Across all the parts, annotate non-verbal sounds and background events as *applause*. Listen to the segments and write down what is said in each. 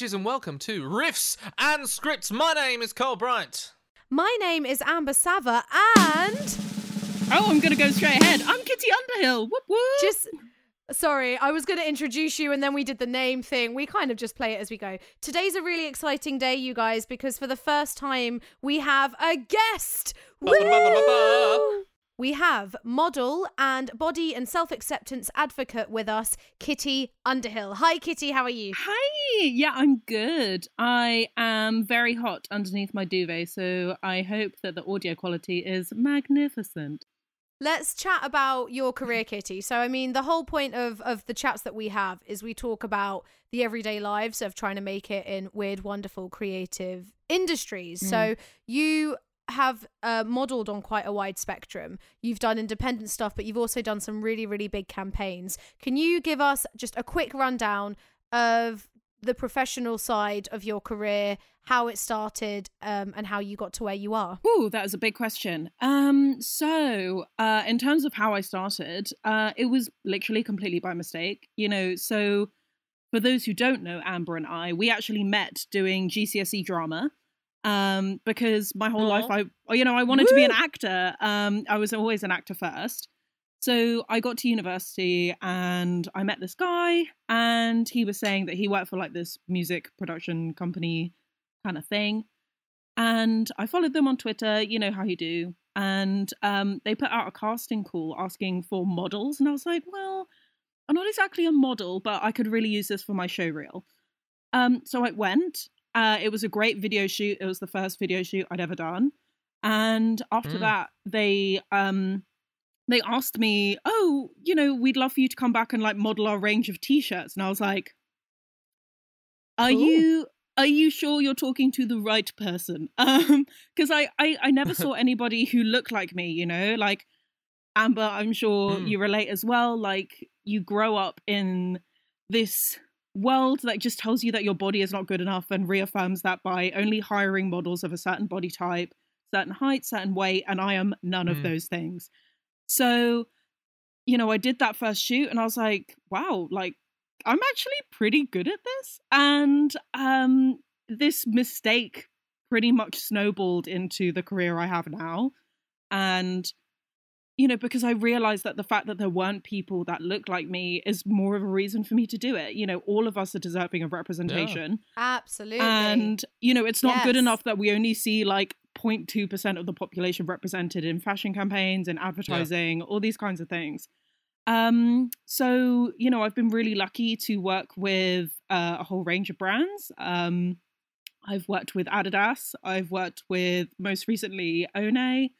children of all ages, and welcome to Riffs and Scripts. My name is Cole Bright. My name is Amber Sava, and Oh, I'm gonna go straight ahead. I'm Kitty Underhill. Whoop whoop. just sorry, I was going to introduce you, and then we did the name thing. We kind of just play it as we go. Today's a really exciting day, you guys, because for the first time we have a guest. Woo! We have model and body and self acceptance advocate with us, Kitty Underhill. Hi, Kitty. How are you? Hi. Yeah, I'm good. I am very hot underneath my duvet, so I hope that the audio quality is magnificent. Let's chat about your career, Kitty. So, I mean, the whole point of of the chats that we have is we talk about the everyday lives of trying to make it in weird, wonderful, creative industries. So, mm. you have uh, modeled on quite a wide spectrum. You've done independent stuff, but you've also done some really, really big campaigns. Can you give us just a quick rundown of the professional side of your career, how it started, um, and how you got to where you are? Ooh, that was a big question. Um, so uh, in terms of how I started, uh, it was literally completely by mistake. You know, so for those who don't know, Amber and I, we actually met doing GCSE drama. Um, because my whole life, I, you know, I wanted to be an actor. Um, I was always an actor first. So I got to university and I met this guy, and he was saying that he worked for like this music production company kind of thing. And I followed them on Twitter, you know how you do. And um, they put out a casting call asking for models. And I was like, well, I'm not exactly a model, but I could really use this for my show reel. Um, so I went. Uh, it was a great video shoot. It was the first video shoot I'd ever done. And after Mm. that, they um, they asked me, "Oh, you know, we'd love for you to come back and like model our range of t-shirts." And I was like, "Are you are you sure you're talking to the right person?" *laughs* Um because I, I I never saw *laughs* anybody who looked like me, you know? Like Amber, I'm sure Mm. you relate as well. Like you grow up in this world that just tells you that your body is not good enough and reaffirms that by only hiring models of a certain body type, certain height, certain weight, and I am none of Mm. those things. So, you know, I did that first shoot and I was like, wow, like I'm actually pretty good at this. And um this mistake pretty much snowballed into the career I have now. And you know, because I realized that the fact that there weren't people that looked like me is more of a reason for me to do it. You know, all of us are deserving of representation. Absolutely. And, you know, it's not good enough that we only see like 0.2% of the population represented in fashion campaigns and advertising, all these kinds of things. Um, so, you know, I've been really lucky to work with uh, a whole range of brands. Um, I've worked with Adidas, I've worked with most recently One,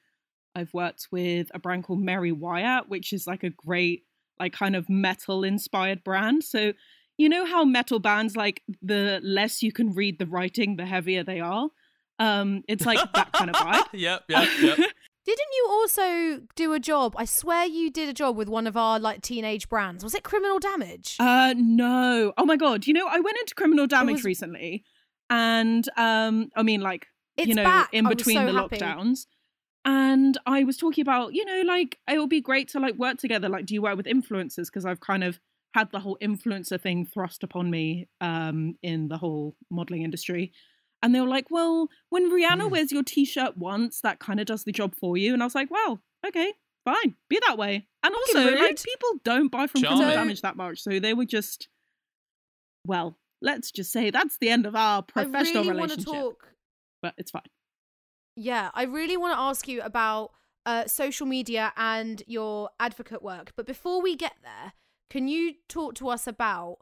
I've worked with a brand called Mary Wyatt, which is like a great, like kind of metal inspired brand. So, you know how metal bands like the less you can read the writing, the heavier they are. Um, it's like that kind of vibe. *laughs* yep, yep, yep. *laughs* Didn't you also do a job? I swear you did a job with one of our like teenage brands. Was it Criminal Damage? Uh no. Oh my god. You know, I went into criminal damage was- recently. And um I mean like it's you know, back. in between so the happy. lockdowns. And I was talking about, you know, like it would be great to like work together. Like, do you work with influencers? Because I've kind of had the whole influencer thing thrust upon me um in the whole modeling industry. And they were like, well, when Rihanna Mm. wears your t-shirt once, that kind of does the job for you. And I was like, well, okay, fine, be that way. And also, like, people don't buy from Charming. damage that much. So they were just, well, let's just say that's the end of our professional I really relationship. talk. But it's fine. Yeah, I really want to ask you about uh, social media and your advocate work. But before we get there, can you talk to us about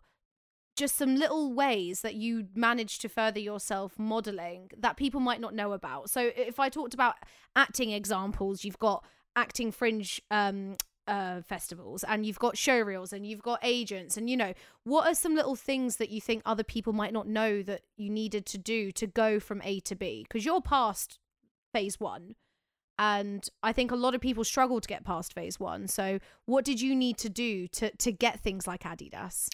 just some little ways that you manage to further yourself modeling that people might not know about? So, if I talked about acting examples, you've got acting fringe um, uh, festivals, and you've got showreels, and you've got agents, and you know, what are some little things that you think other people might not know that you needed to do to go from A to B? Because you're past phase one. And I think a lot of people struggle to get past phase one. So, what did you need to do to to get things like Adidas?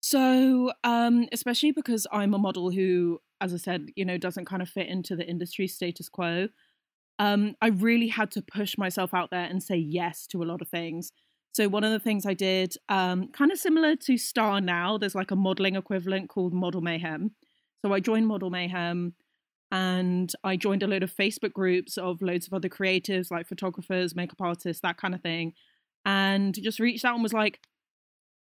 So, um, especially because I'm a model who, as I said, you know, doesn't kind of fit into the industry status quo, um, I really had to push myself out there and say yes to a lot of things. So one of the things I did, um, kind of similar to StarNow, there's like a modeling equivalent called Model Mayhem. So I joined Model Mayhem and I joined a load of Facebook groups of loads of other creatives like photographers, makeup artists, that kind of thing. And just reached out and was like,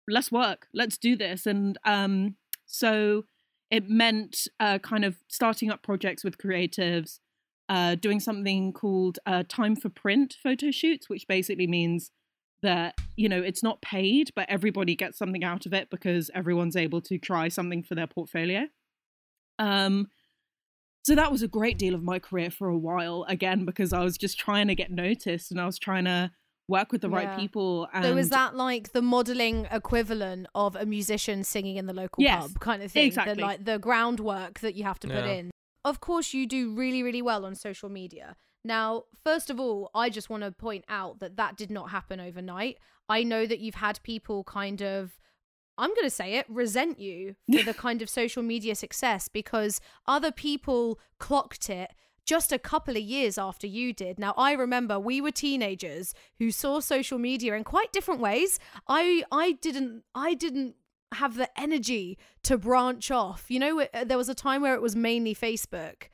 let's work, let's do this. And um, so it meant uh, kind of starting up projects with creatives, uh, doing something called uh, time for print photo shoots, which basically means that you know it's not paid, but everybody gets something out of it because everyone's able to try something for their portfolio. Um, so that was a great deal of my career for a while, again because I was just trying to get noticed and I was trying to work with the right people. And So was that like the modelling equivalent of a musician singing in the local Yes, pub kind of thing? exactly. The, like the groundwork that you have to put in. Of course, you do really, really well on social media. Now, first of all, I just want to point out that that did not happen overnight. I know that you've had people kind of, I'm going to say it, resent you for the kind of social media success because other people clocked it just a couple of years after you did. Now I remember we were teenagers who saw social media in quite different ways. I I didn't I didn't have the energy to branch off. You know, it- there was a time where it was mainly Facebook.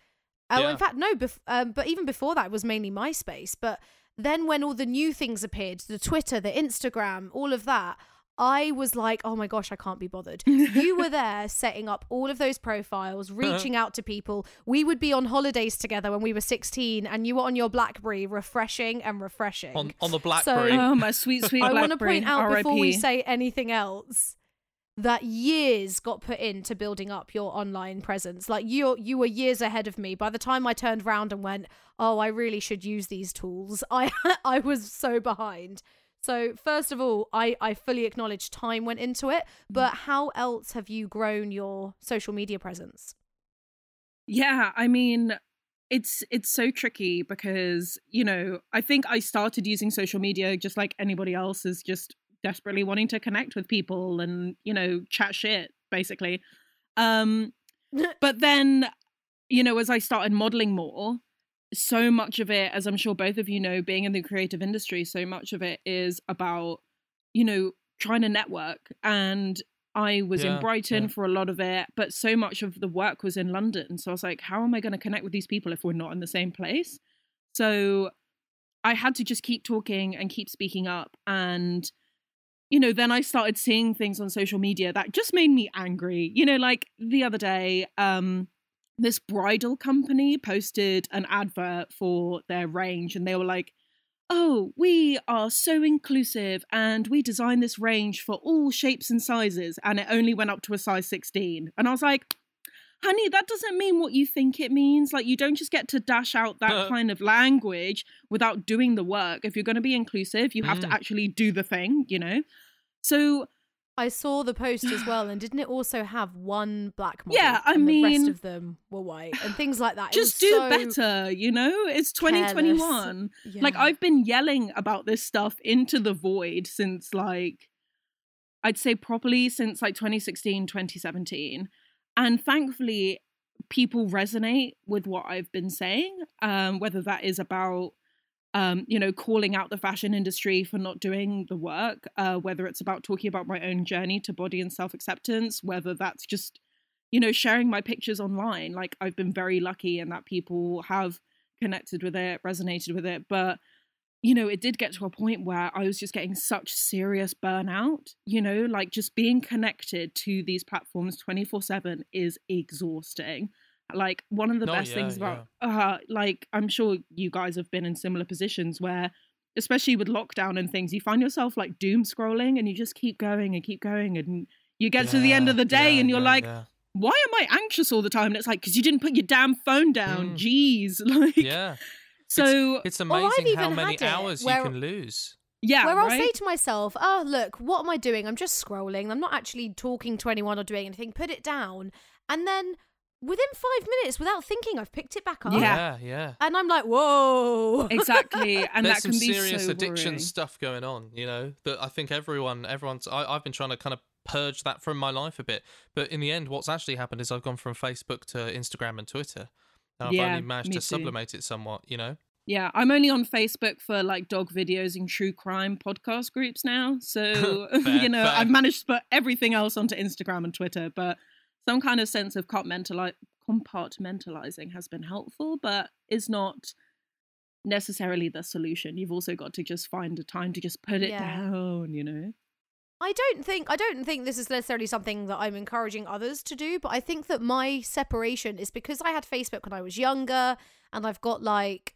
Oh, Yeah. in fact, no, bef- um, but even before that, it was mainly MySpace. But then when all the new things appeared, the Twitter, the Instagram, all of that, I was like, oh my gosh, I can't be bothered. *laughs* you were there setting up all of those profiles, uh-huh. reaching out to people. We would be on holidays together when we were 16, and you were on your Blackberry, refreshing and refreshing. on on the BlackBerry. So, *laughs* Oh, my sweet, sweet I want to point out before we say anything else that years got put into building up your online presence. Like you you were years ahead of me. By the time I turned around and went, "Oh, I really should use these tools." *laughs* I I was so behind. So, first of all, I I fully acknowledge time went into it, but how else have you grown your social media presence? Yeah, I mean, it's it's so tricky because you know I think I started using social media just like anybody else is just desperately wanting to connect with people and you know chat shit basically. Um, *laughs* but then you know as I started modeling more, so much of it, as I'm sure both of you know, being in the creative industry, so much of it is about you know trying to network and I was Yeah, in Brighton yeah. for a lot of it, but so much of the work was in London. So I was like, how am I going to connect with these people if we're not in the same place? So I had to just keep talking and keep speaking up. And, you know, then I started seeing things on social media that just made me angry. You know, like the other day, um, this bridal company posted an advert for their range and they were like, oh, we are so inclusive and we designed this range for all shapes and sizes, and it only went up to a size 16. And I was like, honey, that doesn't mean what you think it means. Like, you don't just get to dash out that Uh. kind of language without doing the work. If you're going to be inclusive, you have to Mm. actually do the thing, you know? So, I saw the post as well, and didn't it also have one black model? Yeah, I and the rest mean- of them were white and things like that. It just do so better, you know? It's careless. 2021. Like I've been yelling about this stuff into the void since like I'd say properly since like 2016, 2017. And thankfully people resonate with what I've been saying, um, whether that is about um, you know, calling out the fashion industry for not doing the work, uh, whether it's about talking about my own journey to body and self acceptance, whether that's just, you know, sharing my pictures online. Like, I've been very lucky in that people have connected with it, resonated with it. But, you know, it did get to a point where I was just getting such serious burnout, you know, like just being connected to these platforms 24 7 is exhausting. Like, one of the No, best yeah, things about, uh, like, I'm sure you guys have been in similar positions where, especially with lockdown and things, you find yourself like doom scrolling and you just keep going and keep going. And you get to the end of the day yeah, and you're yeah, like, yeah. why am I anxious all the time? And it's like, because you didn't put your damn phone down. Mm. Jeez. *laughs* Like, yeah. so, It's Well, I've amazing how many hours where- you can lose. yeah. Where I'll say to myself, oh, look, what am I doing? I'm just scrolling. I'm not actually talking to anyone or doing anything. Put it down. And then within five minutes, without thinking, I've picked it back up. Yeah. Yeah, yeah. And I'm like, whoa. exactly. *laughs* And There's that some can be serious so addiction worrying. stuff going on, you know, that I think everyone, everyone's, I, I've been trying to kind of purge that from my life a bit. But in the end, what's actually happened is I've gone from Facebook to Instagram and Twitter. And I've Yeah, only managed me to too. sublimate it somewhat, you know? Yeah, I'm only on Facebook for like dog videos and true crime podcast groups now. So, *laughs* *laughs* Fair, you know, fair. I've managed to put everything else onto Instagram and Twitter, but some kind of sense of compartmentalizing has been helpful, but is not necessarily the solution. You've also got to just find a time to just put it Yeah. down, you know? I don't think I don't think this is necessarily something that I'm encouraging others to do, but I think that my separation is because I had Facebook when I was younger and I've got like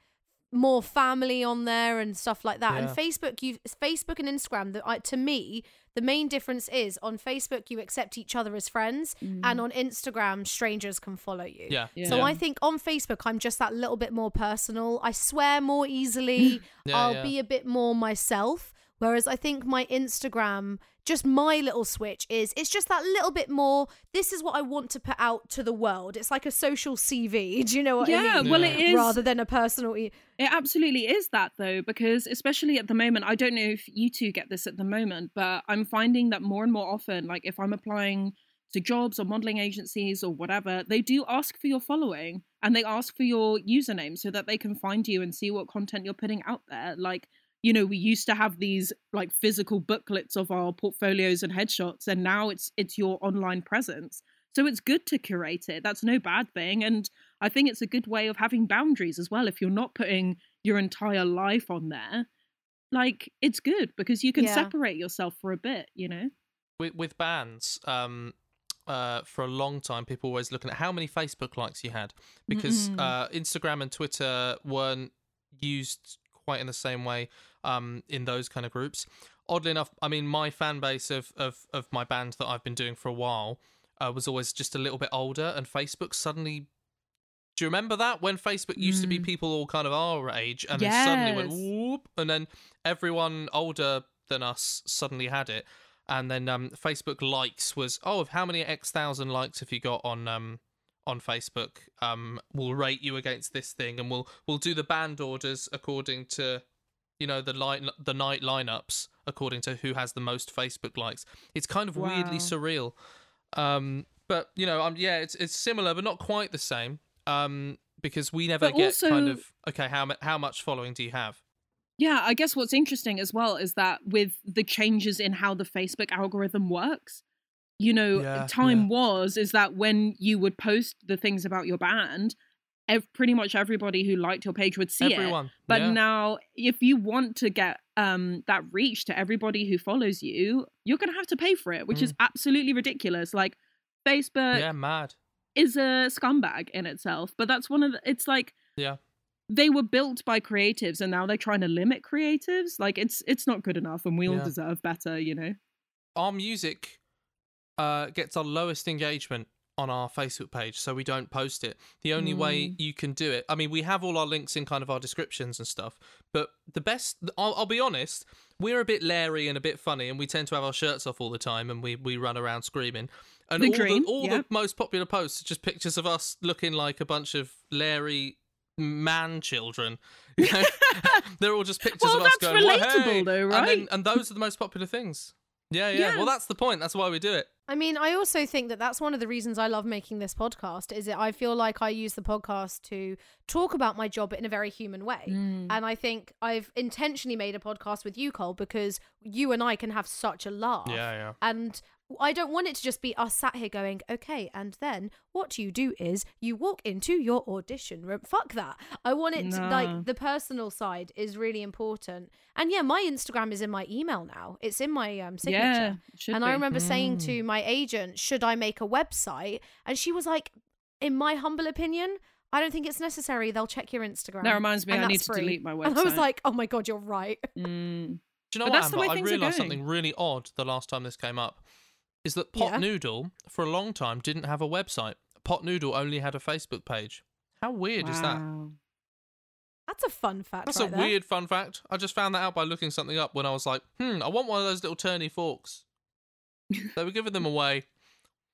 more family on there and stuff like that. And Facebook you Facebook and Instagram that I, to me the main difference is on Facebook you accept each other as friends mm. and on Instagram strangers can follow you. Yeah. Yeah. So I think on Facebook I'm just that little bit more personal. I swear more easily. *laughs* Yeah, I'll yeah. be a bit more myself. Whereas I think my Instagram, just my little switch is it's just that little bit more. This is what I want to put out to the world. It's like a social CV. *laughs* Do you know what I mean? yeah, well, it is. Rather than a personal. E- It absolutely is that though, because especially at the moment, I don't know if you two get this at the moment, but I'm finding that more and more often, like if I'm applying to jobs or modeling agencies or whatever, they do ask for your following and they ask for your username so that they can find you and see what content you're putting out there. Like, you know, we used to have these like physical booklets of our portfolios and headshots, and now it's it's your online presence. So it's good to curate it. That's no bad thing. And I think it's a good way of having boundaries as well. If you're not putting your entire life on there, like it's good because you can Yeah. separate yourself for a bit, you know? with with bands um uh, for a long time, people were always looking at how many Facebook likes you had because uh, Instagram and Twitter weren't used quite in the same way um, in those kind of groups. Oddly enough, I mean, my fan base of, of, of my band that I've been doing for a while uh, was always just a little bit older, and Facebook suddenly. Do you remember that when Facebook used to be Mm. people all kind of our age, and then suddenly went whoop, and then everyone older than us suddenly had it, and then um, Facebook likes was oh, of how many x thousand likes have you got on um on Facebook? Um, we'll rate you against this thing, and we'll we'll do the band orders according to you know the line the night lineups according to who has the most Facebook likes. It's kind of weirdly surreal. Um, but you know, um, yeah, it's it's similar, but not quite the same. Um, because we never But get kind of okay, how how much following do you have? Yeah, I guess what's interesting as well is that with the changes in how the Facebook algorithm works, you know, Yeah, time yeah. was is that when you would post the things about your band, ev- pretty much everybody who liked your page would see it. Everyone, But yeah. now, if you want to get um, that reach to everybody who follows you, you're going to have to pay for it, which is absolutely ridiculous. Like, Facebook Mm. yeah, mad. is a scumbag in itself, but that's one of the, it's like, Yeah. they were built by creatives and now they're trying to limit creatives. Like, it's it's not good enough, and we all Yeah. deserve better, you know? our music uh, gets our lowest engagement on our Facebook page, so we don't post it. The only way Mm. you can do it, I mean, we have all our links in kind of our descriptions and stuff, but the best, I'll, I'll be honest, we're a bit leery and a bit funny, and we tend to have our shirts off all the time, and we, we run around screaming. And The all, dream, the, all yeah. the most popular posts are just pictures of us looking like a bunch of leery man children. You *laughs* know? *laughs* They're all just pictures Well, of us going, "Well, relatable hey!" though, And, then, right? and those are the most popular things. Yeah, yeah, Yeah. Well, that's the point. That's why we do it. I mean, I also think that that's one of the reasons I love making this podcast. Is that I feel like I use the podcast to talk about my job in a very human way. Mm. And I think I've intentionally made a podcast with you, Cole, because you and I can have such a laugh. yeah. Yeah. And I don't want it to just be us sat here going, okay, and then what you do is you walk into your audition room. Fuck that. I want it to, No. like, the personal side is really important. And yeah, my Instagram is in my email now, it's in my um, signature. Yeah, it should and I be. remember saying Mm. to my agent, should I make a website? And she was like, in my humble opinion, I don't think it's necessary. They'll check your Instagram. That reminds me, I need that's to delete my website. *laughs* And I was like, oh my God, you're right. Mm. Do you know But what, that's the Amber? way I things are realised something really odd the last time this came up. Is that Pot Yeah. Noodle for a long time didn't have a website. Pot Noodle only had a Facebook page. How weird is that? That's a fun fact. That's right a there. weird fun fact. I just found that out by looking something up when I was like, hmm, I want one of those little turny forks. they were giving them away.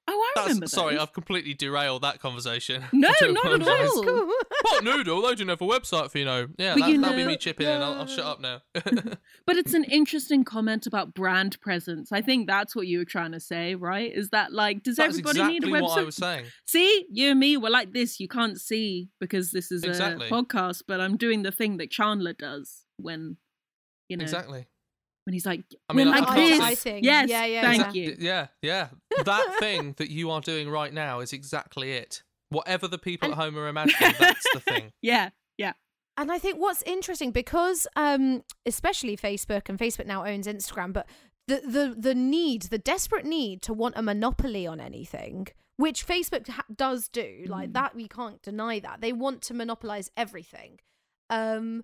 Oh, I That's, remember. sorry, those. I've completely derailed that conversation. *laughs* No, I do not at all. Cool. *laughs* What noodle? They didn't have a website for you know. Yeah, that, you that'll be me chipping in. I'll, I'll shut up now. *laughs* But it's an interesting comment about brand presence. I think that's what you were trying to say, right? Is that like, does That's everybody exactly need a website? what I was saying. See, you and me, we're like this. You can't see because this is Exactly. a podcast, but I'm doing the thing that Chandler does when, you know, Exactly. When he's like, I mean, we're like I this. can't Exciting. Yes, Yeah, yeah, thank yeah. you. Yeah, yeah. That thing that you are doing right now is exactly it. Whatever the people And- at home are imagining, that's the thing. *laughs* Yeah, yeah. And I think what's interesting because um especially Facebook and Facebook now owns Instagram, but the the the need, the desperate need to want a monopoly on anything, which Facebook ha- does do, like Mm. that we can't deny that. They want to monopolize everything. Um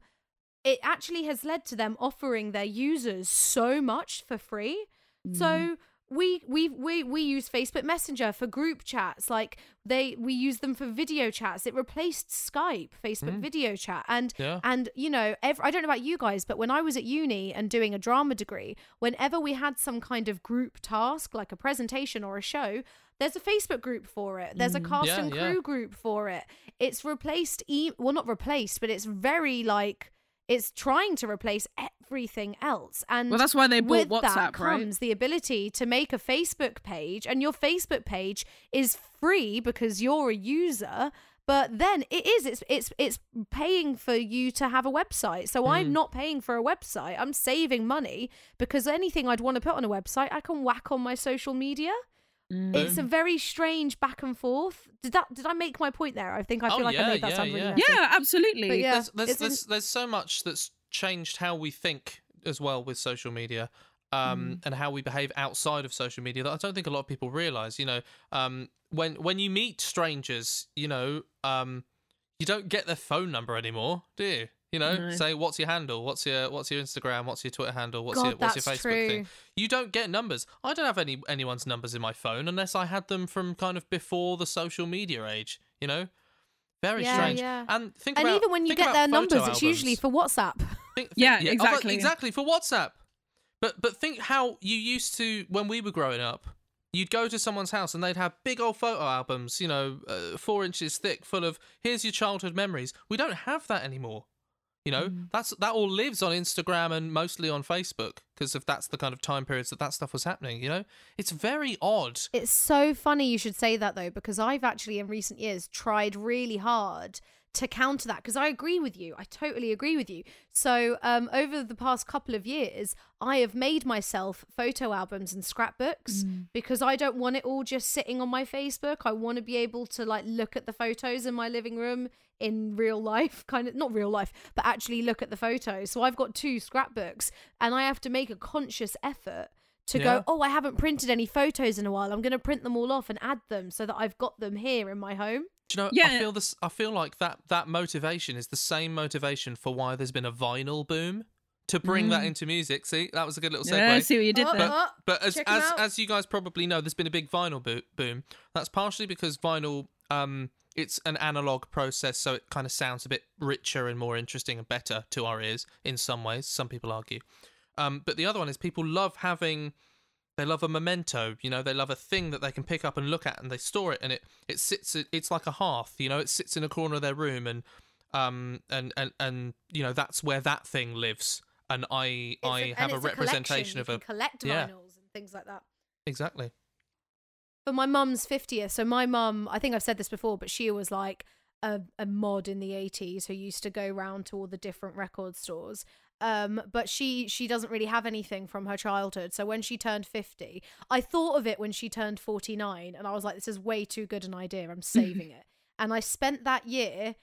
it actually has led to them offering their users so much for free. Mm. So we we we we use Facebook Messenger for group chats. Like they we use them for video chats. It replaced Skype, Facebook Mm. video chat, and Yeah. and you know, ev I don't know about you guys, but when I was at uni and doing a drama degree, whenever we had some kind of group task, like a presentation or a show, there's a Facebook group for it. There's a Mm. cast Yeah, and yeah. crew group for it. It's replaced, e- well, not replaced, but it's very like it's trying to replace everything else. And Well, that's why they bought with that WhatsApp, right? comes the ability to make a Facebook page, and your Facebook page is free because you're a user. But then it is it's it's it's paying for you to have a website. So I'm Mm. not paying for a website. I'm saving money because anything I'd want to put on a website, I can whack on my social media. Mm. It's a very strange back and forth. Did that did I make my point there? I think I feel Oh, like yeah, I made that yeah, sound really yeah. yeah, absolutely. But yeah, there's there's, it's in- there's there's so much that's changed how we think as well with social media um Mm. and how we behave outside of social media that I don't think a lot of people realize you know um when when you meet strangers you know um you don't get their phone number anymore do you you know No. say what's your handle what's your what's your Instagram what's your Twitter handle what's God, your what's your that's Facebook thing you don't get numbers I don't have any anyone's numbers in my phone unless I had them from kind of before the social media age you know very Yeah, strange yeah. and think And about even when you get their photo numbers, it's usually for WhatsApp. *laughs* Think, Yeah, oh, but exactly. exactly for WhatsApp. But but think how you used to when we were growing up. You'd go to someone's house and they'd have big old photo albums, you know, uh, four inches thick, full of here's your childhood memories. We don't have that anymore. You know, Mm. that's that all lives on Instagram and mostly on Facebook because if that's the kind of time periods that that stuff was happening. You know, it's very odd. It's so funny you should say that though, because I've actually in recent years tried really hard to counter that because I agree with you. I totally agree with you. So, um, over the past couple of years, I have made myself photo albums and scrapbooks because I don't want it all just sitting on my Facebook. I want to be able to like look at the photos in my living room in real life, *laughs* kind of not real life, but actually look at the photos. So, I've got two scrapbooks and I have to make a conscious effort to Yeah. go, oh, I haven't printed any photos in a while. I'm going to print them all off and add them so that I've got them here in my home. Do you know? I feel this. I feel like that that motivation is the same motivation for why there's been a vinyl boom to bring that Mm. into music. See, that was a good little segue. Yeah, I see what you did Oh, there. oh, But as as as you guys probably know, there's been a big vinyl bo- boom. That's partially because vinyl, um, it's an analog process, so it kind of sounds a bit richer and more interesting and better to our ears in some ways. Some people argue, um, but the other one is people love having. They love a memento, you know. They love a thing that they can pick up and look at, and they store it, and it it sits. It's like a hearth, you know. It sits in a corner of their room, and um and and and you know that's where that thing lives. And I It's I a- and have a representation You of a collect yeah. vinyls and things like that. exactly. For my mum's 50th, so my mum, I think I've said this before, but she was like a, a mod in the 80s who used to go round to all the different record stores. Um, but she she doesn't really have anything from her childhood. So when she turned 50, I thought of it when she turned 49 and I was like this is way too good an idea. I'm saving *laughs* it. And I spent that year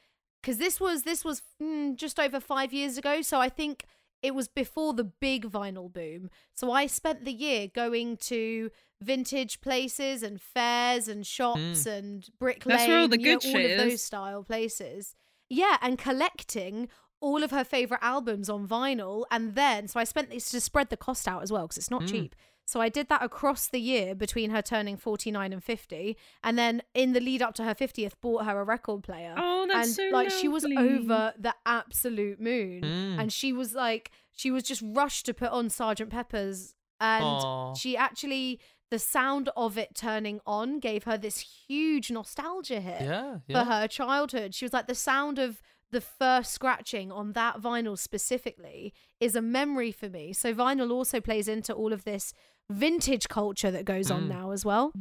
cuz this was this was mm, just over 5 years ago, so I think it was before the big vinyl boom. So I spent the year going to vintage places and fairs and shops and Brick Lane, That's all the you know, good all of those is. style places. Yeah, and collecting all of her favorite albums on vinyl and then so I spent this to spread the cost out as well because it's not Mm. cheap. So I did that across the year between her turning 49 and 50 and then in the lead up to her 50th bought her a record player Oh, that's and so like she was over the absolute moon Mm. and she was like she was just rushed to put on sergeant pepper's and Aw. she actually the sound of it turning on gave her this huge nostalgia hit Yeah, for her childhood. She was like, the sound of the first scratching on that vinyl specifically is a memory for me. So vinyl also plays into all of this vintage culture that goes on Mm. now as well.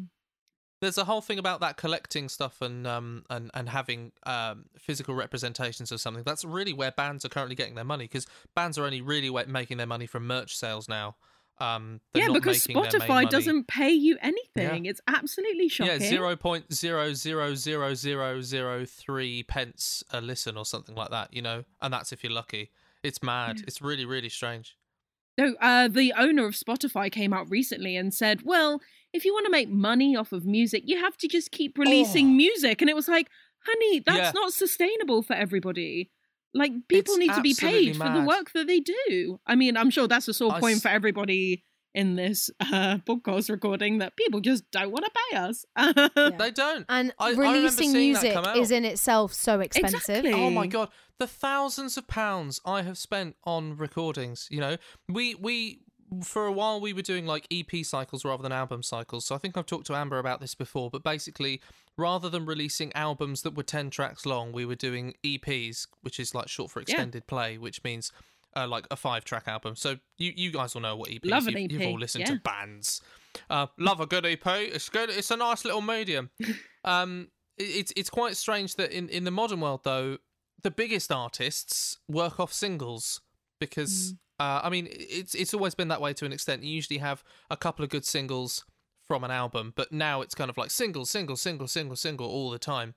There's a whole thing about that collecting stuff and um and and having um physical representations of something. That's really where bands are currently getting their money because bands are only really making their money from merch sales now. Um, yeah, because making their main Spotify doesn't pay you anything. It's absolutely shocking. Yeah, zero point zero zero zero zero zero three pence a listen or something like that. You know, and that's if you're lucky. It's mad. It's really really strange. No, uh, the owner of Spotify came out recently and said, "Well, if you want to make money off of music, you have to just keep releasing Oh. music." And it was like, "Honey, that's Yeah. not sustainable for everybody. Like, people It's need to be absolutely paid for the work that they do." I mean, I'm sure that's a sore I point s- for everybody in this uh, podcast recording that people just don't want to pay us. *laughs* They don't. And I- I releasing seeing that music is in itself so expensive. Exactly. Oh my god, the thousands of pounds I have spent on recordings. You know, we we for a while we were doing like EP cycles rather than album cycles. So I think I've talked to Amber about this before. But basically, rather than releasing albums that were ten tracks long, we were doing EPs, which is like short for Yeah. extended play, which means. Uh, like a five-track album, so you you guys will know what EPs. Love an you've, you've all listened yeah. to bands. Uh, love a good EP. It's good. It's a nice little medium. *laughs* um, it- it's it's quite strange that in in the modern world though, the biggest artists work off singles because Mm. Uh, I mean it's it's always been that way to an extent. You usually have a couple of good singles from an album, but now it's kind of like single, single, single, single, single all the time,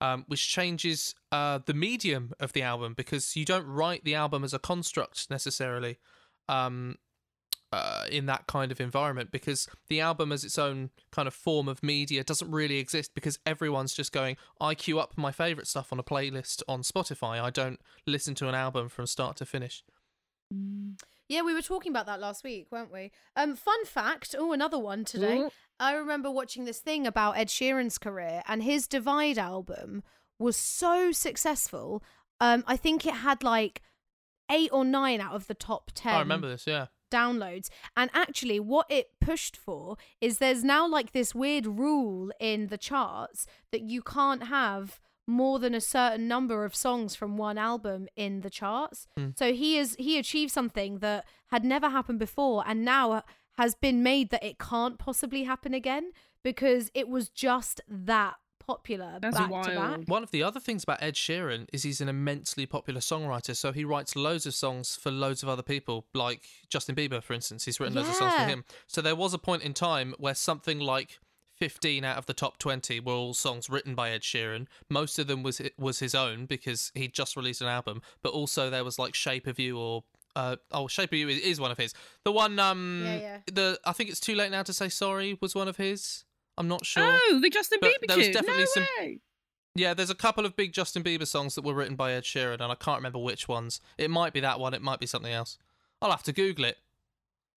um, which changes uh, the medium of the album because you don't write the album as a construct necessarily. Um, uh, in that kind of environment because the album as its own kind of form of media doesn't really exist because everyone's just going I queue up my favorite stuff on a playlist on Spotify I don't listen to an album from start to finish Yeah, we were talking about that last week, weren't we? Um, fun fact. Oh, another one today. Ooh. I remember watching this thing about Ed Sheeran's career, and his Divide album was so successful. Um, I think it had like eight or nine out of the top ten I remember this yeah downloads. And actually, what it pushed for is there's now like this weird rule in the charts that you can't have more than a certain number of songs from one album in the charts. Hmm. So he is he achieved something that had never happened before and now has been made that it can't possibly happen again because it was just that popular That's back to back. one of the other things about Ed Sheeran is he's an immensely popular songwriter so he writes loads of songs for loads of other people like Justin Bieber for instance he's written loads of songs for him so there was a point in time where something like 15 out of the top 20 were all songs written by Ed Sheeran. Most of them was was his own because he just released an album, but also there was like Shape of You or uh, oh Shape of You is, is one of his. The one um Yeah, yeah. the I think it's too late now to say sorry was one of his. I'm not sure. Oh, the Justin But Bieber there was definitely no some- way. Yeah, there's a couple of big Justin Bieber songs that were written by Ed Sheeran, and I can't remember which ones. It might be that one. It might be something else. I'll have to Google it.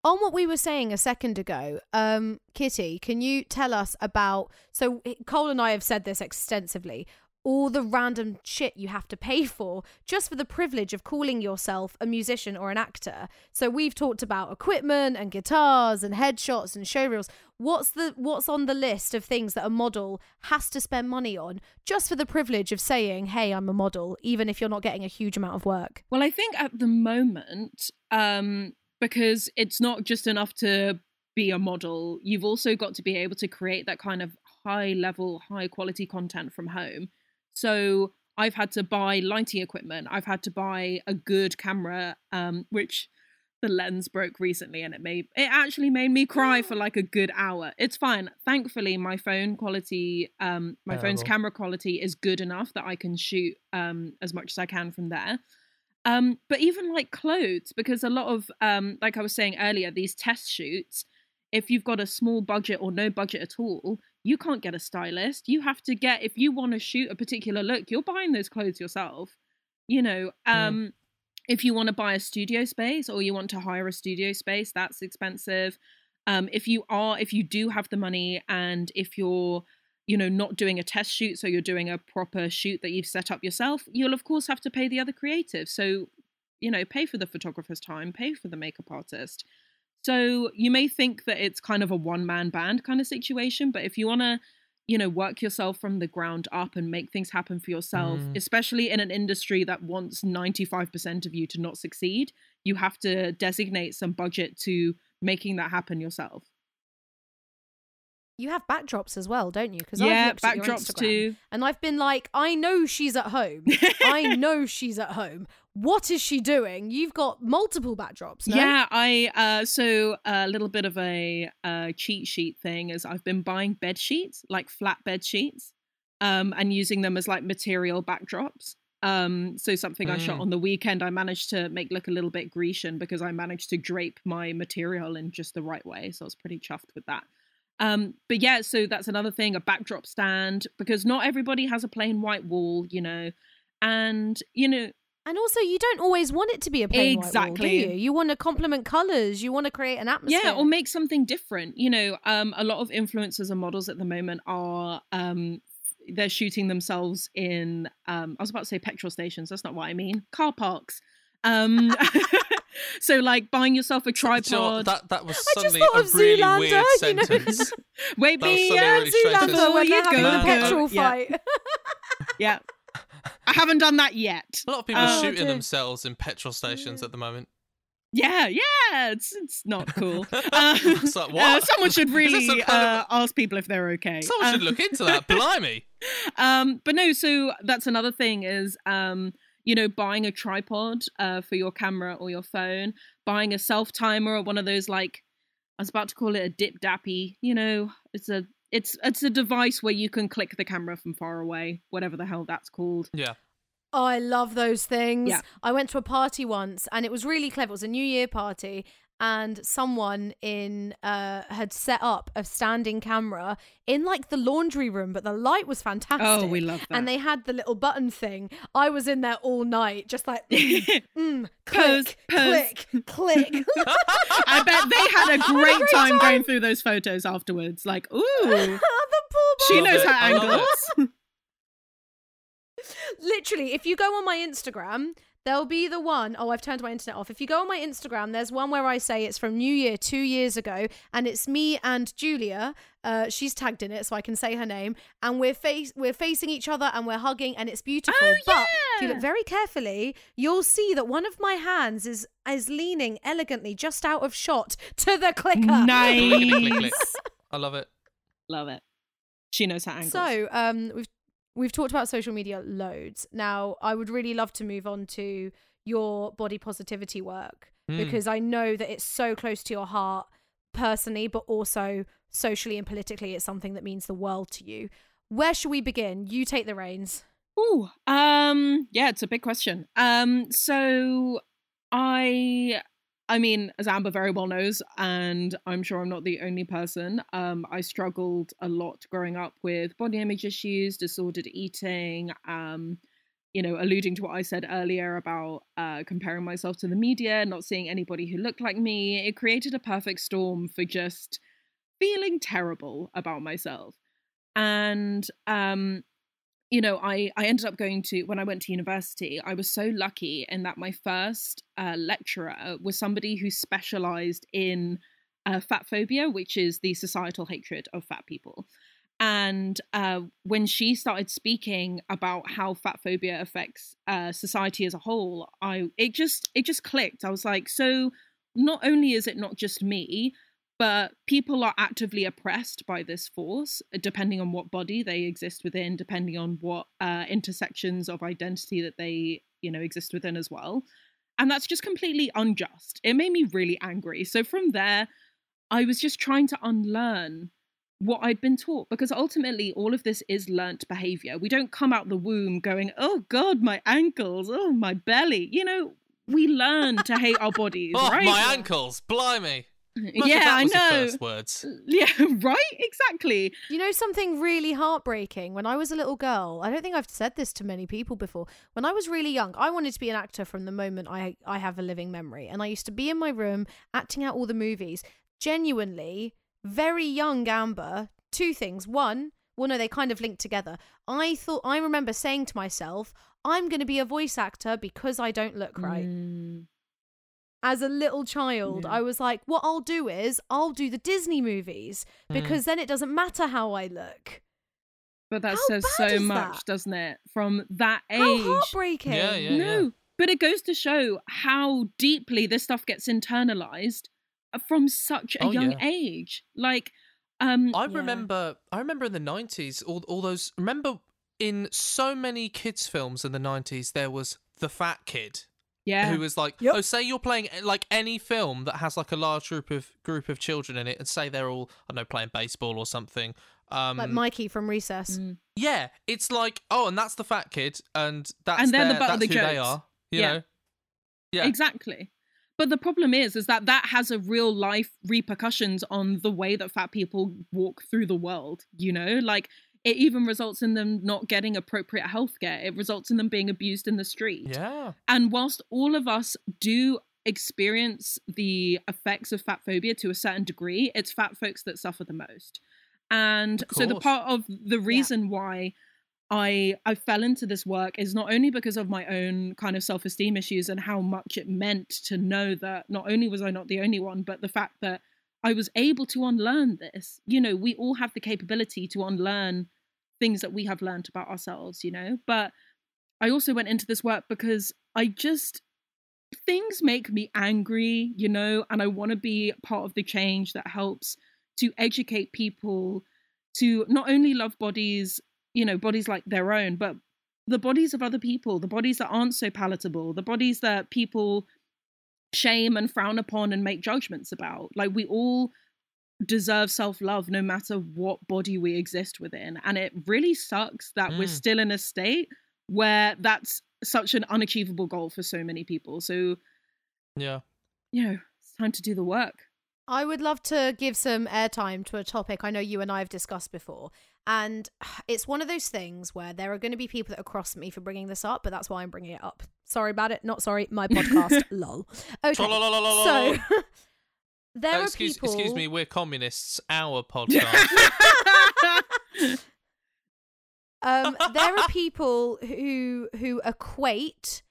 On what we were saying a second ago, um, Kitty, can you tell us about? So Cole and I have said this extensively. All the random shit you have to pay for just for the privilege of calling yourself a musician or an actor. So we've talked about equipment and guitars and headshots and showreels. What's the what's on the list of things that a model has to spend money on just for the privilege of saying, "Hey, I'm a model," even if you're not getting a huge amount of work? Well, I think at the moment, um, because it's not just enough to be a model, you've also got to be able to create that kind of high level, high quality content from home. So I've had to buy lighting equipment. I've had to buy a good camera, um, which the lens broke recently and it made it actually made me cry for like a good hour. It's fine. Thankfully my phone quality um my phone's camera quality is good enough that I can shoot um as much as I can from there. Um but even like clothes because a lot of um like I was saying earlier these test shoots if you've got a small budget or no budget at all, you can't get a stylist. You have to get if you want to shoot a particular look, you're buying those clothes yourself. You know, Mm. um if you want to buy a studio space or you want to hire a studio space, that's expensive. Um, if you are, if you do have the money, and if you're, you know, not doing a test shoot, so you're doing a proper shoot that you've set up yourself, you'll of course have to pay the other creative. So, you know, pay for the photographer's time, pay for the makeup artist. So you may think that it's kind of a one man band kind of situation, but if you want to, you know, work yourself from the ground up and make things happen for yourself, Mm. especially in an industry that wants 95% of you to not succeed, you have to designate some budget to making that happen yourself. You have backdrops as well, don't you? Because yeah, I've looked at your backdrops too. and I've been like, I know she's at home. *laughs* I know she's at home. What is she doing? You've got multiple backdrops. No? Yeah, I uh so a little bit of a uh cheat sheet thing is I've been buying bed sheets, like flat bed sheets, um, and using them as like material backdrops. Um, so something I shot Mm. on the weekend, I managed to make look a little bit Grecian because I managed to drape my material in just the right way. So I was pretty chuffed with that. Um, but yeah, so that's another thing, a backdrop stand, because not everybody has a plain white wall, you know. And, you know, And also, you don't always want it to be a plain white wall, Exactly. do you? You want to complement colors. You want to create an atmosphere. Yeah, or make something different. You know, um, a lot of influencers and models at the moment are um, they're shooting themselves in. Um, I was about to say petrol stations. That's not what I mean. Car parks. *laughs* *laughs* Um, so like buying yourself a Do you know tripod. that that was I just suddenly thought a of really Zoolander, weird you know? sentence. *laughs* Wait, me and really strange. Zoolander, Zoolander when you they're having go, the petrol Yeah, fight. *laughs* *laughs* yeah. I haven't done that yet. A lot of people Oh, are shooting dear. themselves in petrol stations at the moment. Yeah, yeah, it's it's not cool. Uh, It's like, uh, someone should really some kind of- uh, ask people if they're okay. Someone should Um, look into that. Blimey. um but no so that's another thing is um you know buying a tripod uh for your camera or your phone buying a self timer or one of those like i was about to call it a dip dappy you know it's a it's it's a device where you can click the camera from far away whatever the hell that's called Yeah. Oh, I love those things. Yeah. I went to a party once and it was really clever. It was a New Year party and someone in uh had set up a standing camera in like the laundry room, but the light was fantastic. oh we love that and they had the little button thing. I was in there all night, just like *laughs* mm, mm, Pose, click, pose. click, click. *laughs* *laughs* i bet they had a great, great time, time. going through those photos afterwards like ooh the poor she Love knows it. her I love it. angles literally if you go on my instagram there'll be the one oh i've turned my internet off. If you go on my instagram there's one where i say it's from new year two years ago and it's me and julia uh, she's tagged in it so i can say her name and we're face we're facing each other and we're hugging and it's beautiful. Oh, but if you look very carefully you'll see that one of my hands is is leaning elegantly just out of shot to the clicker. Clickety click, click. nice I love it. love it. She knows her angles. So, um, we've we've talked about social media loads. Now, I would really love to move on to your body positivity work Mm. because I know that it's so close to your heart personally, but also socially and politically, it's something that means the world to you. Where should we begin? You take the reins. Ooh, um, yeah, it's a big question. Um, so I, I mean, as Amber very well knows, and I'm sure I'm not the only person. Um, I struggled a lot growing up with body image issues, disordered eating. Um, you know, alluding to what I said earlier about uh, comparing myself to the media, not seeing anybody who looked like me. It created a perfect storm for just feeling terrible about myself. And um, you know, I I ended up going to when I went to university. I was so lucky in that my first uh, lecturer was somebody who specialized in uh, fat phobia, which is the societal hatred of fat people. And uh, when she started speaking about how fat phobia affects uh, society as a whole, I it just it just clicked. I was like, so not only is it not just me, but people are actively oppressed by this force, depending on what body they exist within, depending on what uh, intersections of identity that they you know exist within as well. And that's just completely unjust. It made me really angry. So from there, I was just trying to unlearn what I'd been taught because ultimately all of this is learnt behavior. We don't come out the womb going, oh God, my ankles, oh, my belly. You know, we learn to hate our bodies, *laughs* Oh, right? my ankles. Blimey. *laughs* Imagine yeah, that I was your know. First words. *laughs* Yeah, *laughs* right? Exactly. You know something really heartbreaking? When I was a little girl, I don't think I've said this to many people before. When I was really young, I wanted to be an actor from the moment I I have a living memory, and I used to be in my room acting out all the movies. Genuinely, very young Amber. Two things. One, well, no, they kind of link together. I thought I remember saying to myself, "I'm going to be a voice actor because I don't look right." Mm. As a little child, Yeah. I was like, what I'll do is I'll do the Disney movies Mm. because then it doesn't matter how I look. But that How says so much, that? doesn't it? From that age. How heartbreaking. Yeah, yeah. no, but it goes to show how deeply this stuff gets internalized uh, from such a Oh, young yeah. age. Like, um, I Yeah. remember. I remember in the nineties, all all those. Remember in so many kids' films in the nineties, there was the fat kid yeah, who was like, Yep. oh, say you're playing like any film that has like a large group of group of children in it, and say they're all I don't know playing baseball or something. Um, Like Mikey from Recess. Mm. yeah, it's like oh, and that's the fat kid, and that's And they're the their- butt of the who they are. You Yeah. know. Yeah. exactly. But the problem is, is that that has a real life repercussions on the way that fat people walk through the world. You know, like it even results in them not getting appropriate healthcare. It results in them being abused in the street. Yeah. And whilst all of us do experience the effects of fat phobia to a certain degree, it's fat folks that suffer the most. And so the part of the reason why I I fell into this work is not only because of my own kind of self-esteem issues and how much it meant to know that not only was I not the only one, but the fact that I was able to unlearn this. You know, we all have the capability to unlearn things that we have learned about ourselves, you know? But I also went into this work because I just things make me angry, you know, and I want to be part of the change that helps to educate people to not only love bodies, you know, bodies like their own, but the bodies of other people, the bodies that aren't so palatable, the bodies that people shame and frown upon and make judgments about. Like we all deserve self-love no matter what body we exist within. And it really sucks that we're Mm. still in a state where that's such an unachievable goal for so many people. So, Yeah. you know, it's time to do the work. I would love to give some airtime to a topic I know you and I have discussed before. And *sighs* it's one of those things where there are going to be people that are cross at me for bringing this up, but that's why I'm bringing it up. Sorry about it. Not sorry. My *laughs* podcast. lol. Okay. So *laughs* there are excuse, people. excuse me, we're communists. Our *laughs* podcast. um, there are people who who equate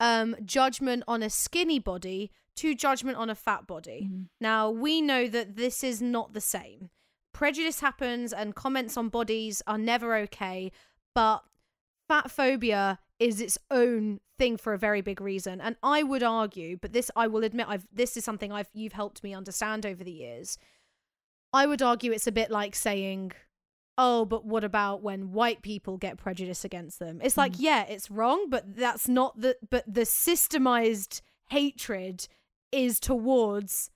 um, judgment on a skinny body to judgment on a fat body. Mhm. Now we know that this is not the same. Prejudice happens, and comments on bodies are never okay. But fat phobia is its own thing for a very big reason, and I would argue, but this I will admit, I've this is something I've you've helped me understand over the years. I would argue it's a bit like saying, "Oh, but what about when white people get prejudice against them?" It's like, Mm. yeah, it's wrong, but that's not the but the systemized hatred is towards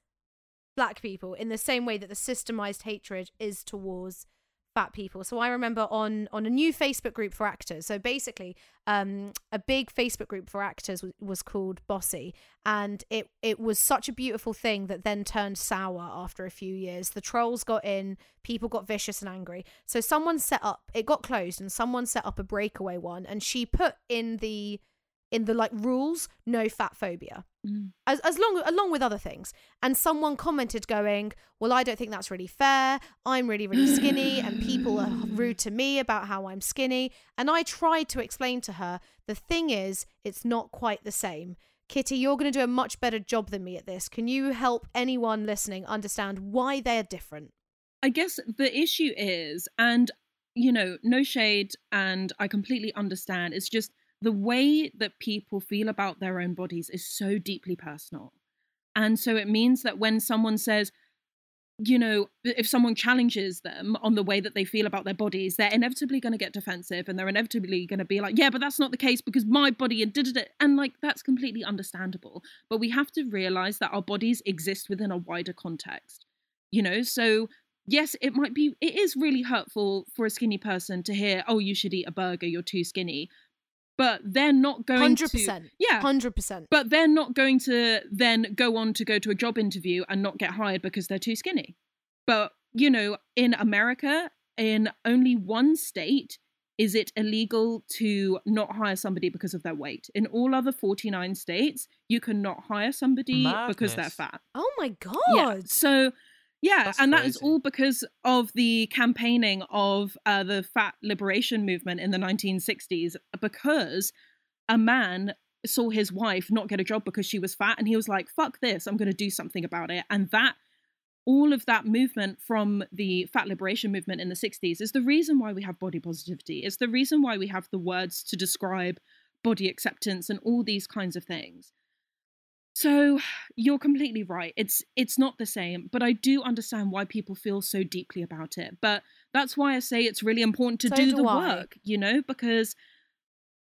black people in the same way that the systemized hatred is towards fat people. So I remember on on a new Facebook group for actors. So basically, um, a big Facebook group for actors was, was called Bossy, and it it was such a beautiful thing that then turned sour after a few years. The trolls got in, people got vicious and angry. So someone set up, it got closed, and someone set up a breakaway one, and she put in the in the like rules no fat phobia Mm. as as long along with other things. And someone commented going, "Well, I don't think that's really fair. I'm really really skinny and people are rude to me about how I'm skinny." And I tried to explain to her, "The thing is, it's not quite the same." Kitty, you're going to do a much better job than me at this. Can you help anyone listening understand why they're different? I guess the issue is, and you know, no shade, and I completely understand. It's just the way that people feel about their own bodies is so deeply personal. And so it means that when someone says, you know, if someone challenges them on the way that they feel about their bodies, they're inevitably going to get defensive and they're inevitably going to be like, yeah, but that's not the case because my body and did it. And like, that's completely understandable. But we have to realize that our bodies exist within a wider context, you know? So, yes, it might be, it is really hurtful for a skinny person to hear, oh, you should eat a burger, you're too skinny. But they're not going Hundred to. percent. Yeah. Hundred percent. But they're not going to then go on to go to a job interview and not get hired because they're too skinny. But, you know, in America, in only one state, is it illegal to not hire somebody because of their weight. In all other 49 states, you cannot hire somebody because they're fat. Oh my god. Yeah. So, yeah, That's and that is all because of the campaigning of uh, the fat liberation movement in the 1960s. Because a man saw his wife not get a job because she was fat and he was like fuck this i'm going to do something about it and that all of that movement from the fat liberation movement in the 60s is the reason why we have body positivity it's the reason why we have the words to describe body acceptance and all these kinds of things so you're completely right it's it's not the same but i do understand why people feel so deeply about it but that's why i say it's really important to So do do the I. work you know because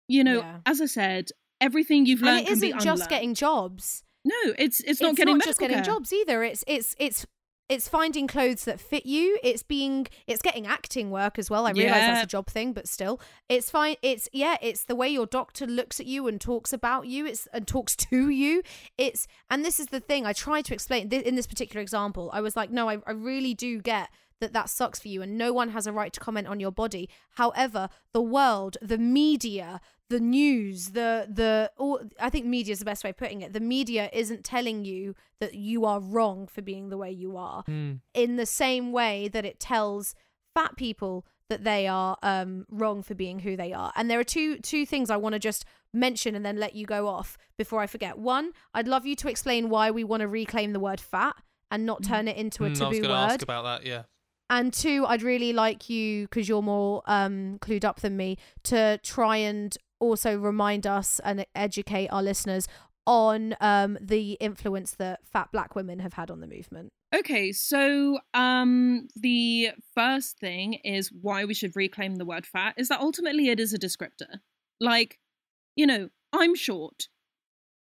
you know Yeah. as i said everything you've learned and it isn't just unlearned. getting jobs. no it's it's not it's getting not just getting care. jobs either. It's it's it's it's finding clothes that fit you. It's being it's getting acting work as well. I realize Yeah. that's a job thing, but still, it's fine. It's yeah, it's the way your doctor looks at you and talks about you. It's and talks *laughs* to you. It's and this is the thing I tried to explain in this particular example. I was like, no, I, I really do get that that sucks for you and no one has a right to comment on your body however the world the media the news the the all, i think media is the best way of putting it the media isn't telling you that you are wrong for being the way you are Mm. in the same way that it tells fat people that they are um, wrong for being who they are. And there are two two things I want to just mention and then let you go off before I forget. One, I'd love you to explain why we want to reclaim the word fat and not turn it into a Mm, I was taboo ask word. about that. Yeah. And two, I'd really like you because you're more um, clued up than me to try and also remind us and educate our listeners on um, the influence that fat black women have had on the movement. Okay, so um the first thing is why we should reclaim the word fat is that ultimately it is a descriptor. Like, you know, I'm short.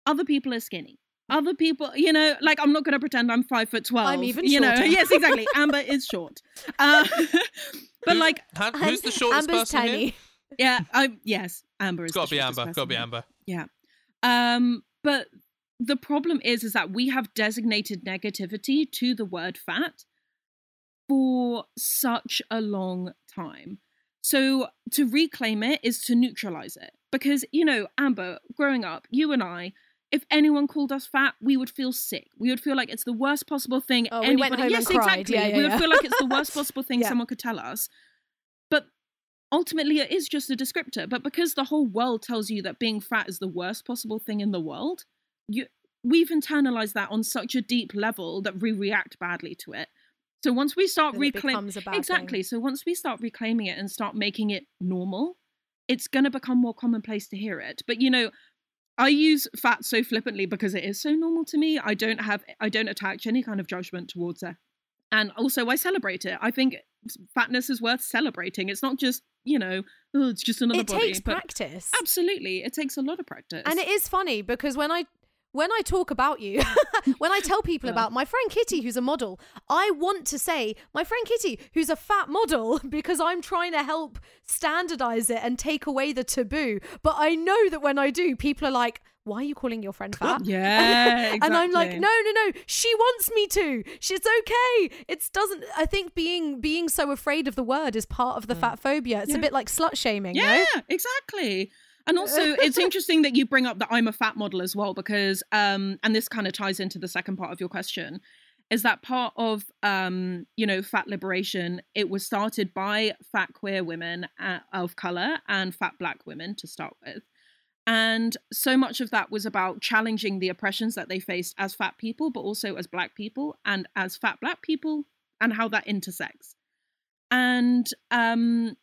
Other people are skinny. Other people, you know, like I'm not going to pretend I'm five foot twelve. I'm even you know. shorter. Yes, exactly. Amber is short, uh, *laughs* but Who's- like, ha- who's the And shortest Amber's person tiny. here? Yeah, I yes, Amber is. It's got to be Amber. Got to be. Amber. Yeah. Um, but the problem is, is that we have designated negativity to the word fat for such a long time. So to reclaim it is to neutralize it. Because, you know, Amber, growing up, you and I, if anyone called us fat, we would feel sick. We would feel like it's the worst possible thing Oh, we went home yes, and cried. exactly. Yeah, yeah, we would feel like it's the worst *laughs* possible thing Yeah. someone could tell us. Ultimately it is just a descriptor but because the whole world tells you that being fat is the worst possible thing in the world you we've internalized that on such a deep level that we react badly to it so once we start reclaiming becomes a bad exactly thing. so once we start reclaiming it and start making it normal it's going to become more commonplace to hear it but you know I use fat so flippantly because it is so normal to me. I don't have, I don't attach any kind of judgment towards it. And also, I celebrate it. I think fatness is worth celebrating. It's not just, you know, oh, it's just another it body. takes but practice. absolutely, it takes a lot of practice. And it is funny because when I when I talk about you, *laughs* when I tell people Yeah. about my friend Kitty who's a model, I want to say my friend Kitty who's a fat model *laughs* because I'm trying to help standardize it and take away the taboo. But I know that when I do, people are like, "Why are you calling your friend *laughs* fat?" yeah, *laughs* and I'm like, no, no, no. She wants me to. She's okay. It doesn't. I think being being so afraid of the word is part of the fat phobia. It's Yeah. a bit like slut shaming. Yeah, No? exactly. And also, *laughs* it's interesting that you bring up that I'm a fat model as well, because, um, and this kind of ties into the second part of your question, is that part of, um, you know, fat liberation? It was started by fat queer women uh, of color and fat black women to start with. And so much of that was about challenging the oppressions that they faced as fat people, but also as black people and as fat black people, and how that intersects. And um,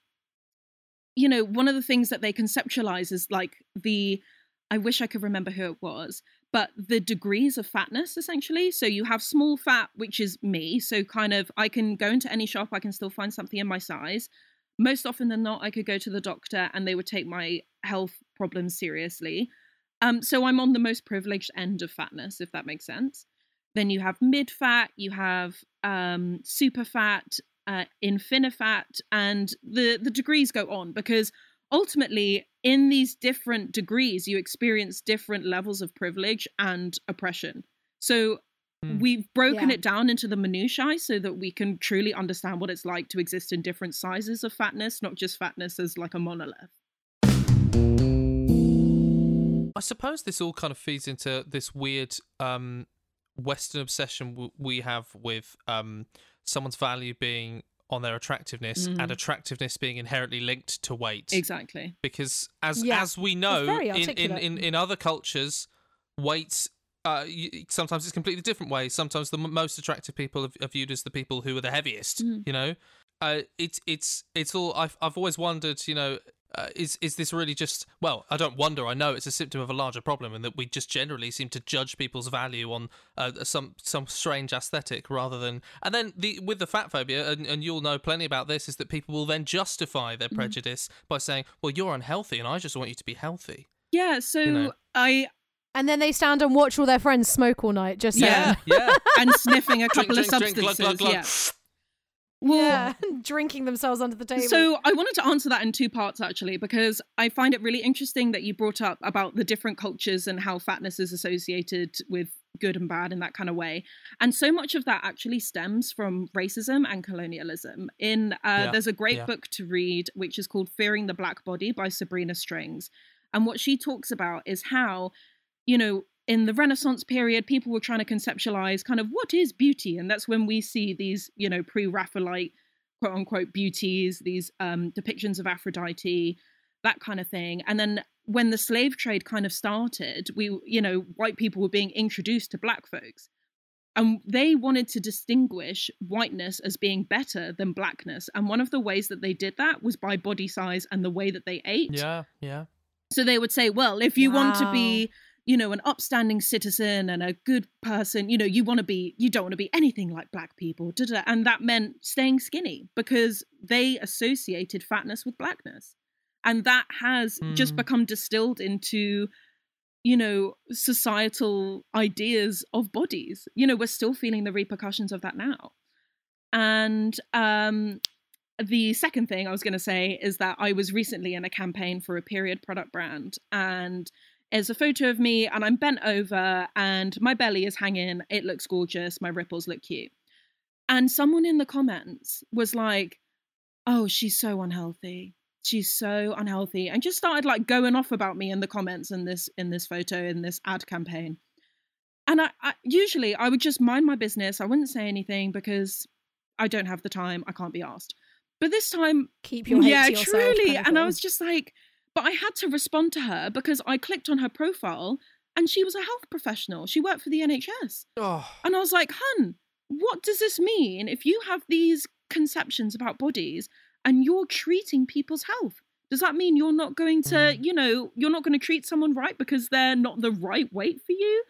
you know, one of the things that they conceptualize is like the, I wish I could remember who it was, but the degrees of fatness essentially. So you have small fat, which is me. So kind of, I can go into any shop, I can still find something in my size. Most often than not, I could go to the doctor and they would take my health problems seriously. Um, so I'm on the most privileged end of fatness, if that makes sense. Then you have mid fat, you have um, super fat, uh, infinifat, and the the degrees go on because ultimately, in these different degrees, you experience different levels of privilege and oppression. So Hmm. we've broken Yeah. it down into the minutiae so that we can truly understand what it's like to exist in different sizes of fatness, not just fatness as like a monolith. I suppose this all kind of feeds into this weird um, Western obsession w- we have with um, someone's value being on their attractiveness and Mhm. attractiveness being inherently linked to weight Exactly. because as Yeah. as we know in, in, in, in other cultures weight uh, y- sometimes it's completely different way. sometimes the m- most attractive people are, are viewed as the people who are the heaviest Mhm. you know uh, it's it's it's all I've, I've always wondered you know uh, is is this really just well i don't wonder i know it's a symptom of a larger problem and that we just generally seem to judge people's value on uh, some some strange aesthetic rather than and then the with the fat phobia and, and you'll know plenty about this is that people will then justify their prejudice by saying well you're unhealthy and i just want you to be healthy Yeah. So know. I And then they stand and watch all their friends smoke all night. Just saying. Yeah. yeah *laughs* and sniffing a couple drink of drink glug substances. glug glug Yeah. Well, yeah, *laughs* drinking themselves under the table. So I wanted to answer that in two parts actually, because I find it really interesting that you brought up about the different cultures and how fatness is associated with good and bad in that kind of way. And so much of that actually stems from racism and colonialism. In uh, Yeah, there's a great yeah. book to read which is called Fearing the Black Body by Sabrina Strings. And what she talks about is how, you know, in the Renaissance period, people were trying to conceptualize kind of what is beauty. And that's when we see these, you know, pre Raphaelite quote unquote beauties, these um, depictions of Aphrodite, that kind of thing. And then when the slave trade kind of started, we, you know, white people were being introduced to black folks. And they wanted to distinguish whiteness as being better than blackness. And one of the ways that they did that was by body size and the way that they ate. yeah yeah So they would say, well, if you want to be, you know, an upstanding citizen and a good person, you know, you want to be, you don't want to be anything like black people. da, da, da. And that meant staying skinny because they associated fatness with blackness. And that has just Hmm. become distilled into, you know, societal ideas of bodies. You know, we're still feeling the repercussions of that now. And um, the second thing I was going to say is that I was recently in a campaign for a period product brand, and there's a photo of me, and I'm bent over, and my belly is hanging. It looks gorgeous. My ripples look cute. And someone in the comments was like, "Oh, she's so unhealthy. She's so unhealthy," and just started like going off about me in the comments in this in this photo in this ad campaign. And I, I usually I would just mind my business. I wouldn't say anything because I don't have the time. I can't be asked. But this time, Keep your yeah, truly. kind of and I was just like, but I had to respond to her because I clicked on her profile and she was a health professional. She worked for the NHS. oh And I was like, hun, what does this mean if you have these conceptions about bodies and you're treating people's health? Does that mean you're not going to, Mm. you know, you're not going to treat someone right because they're not the right weight for you?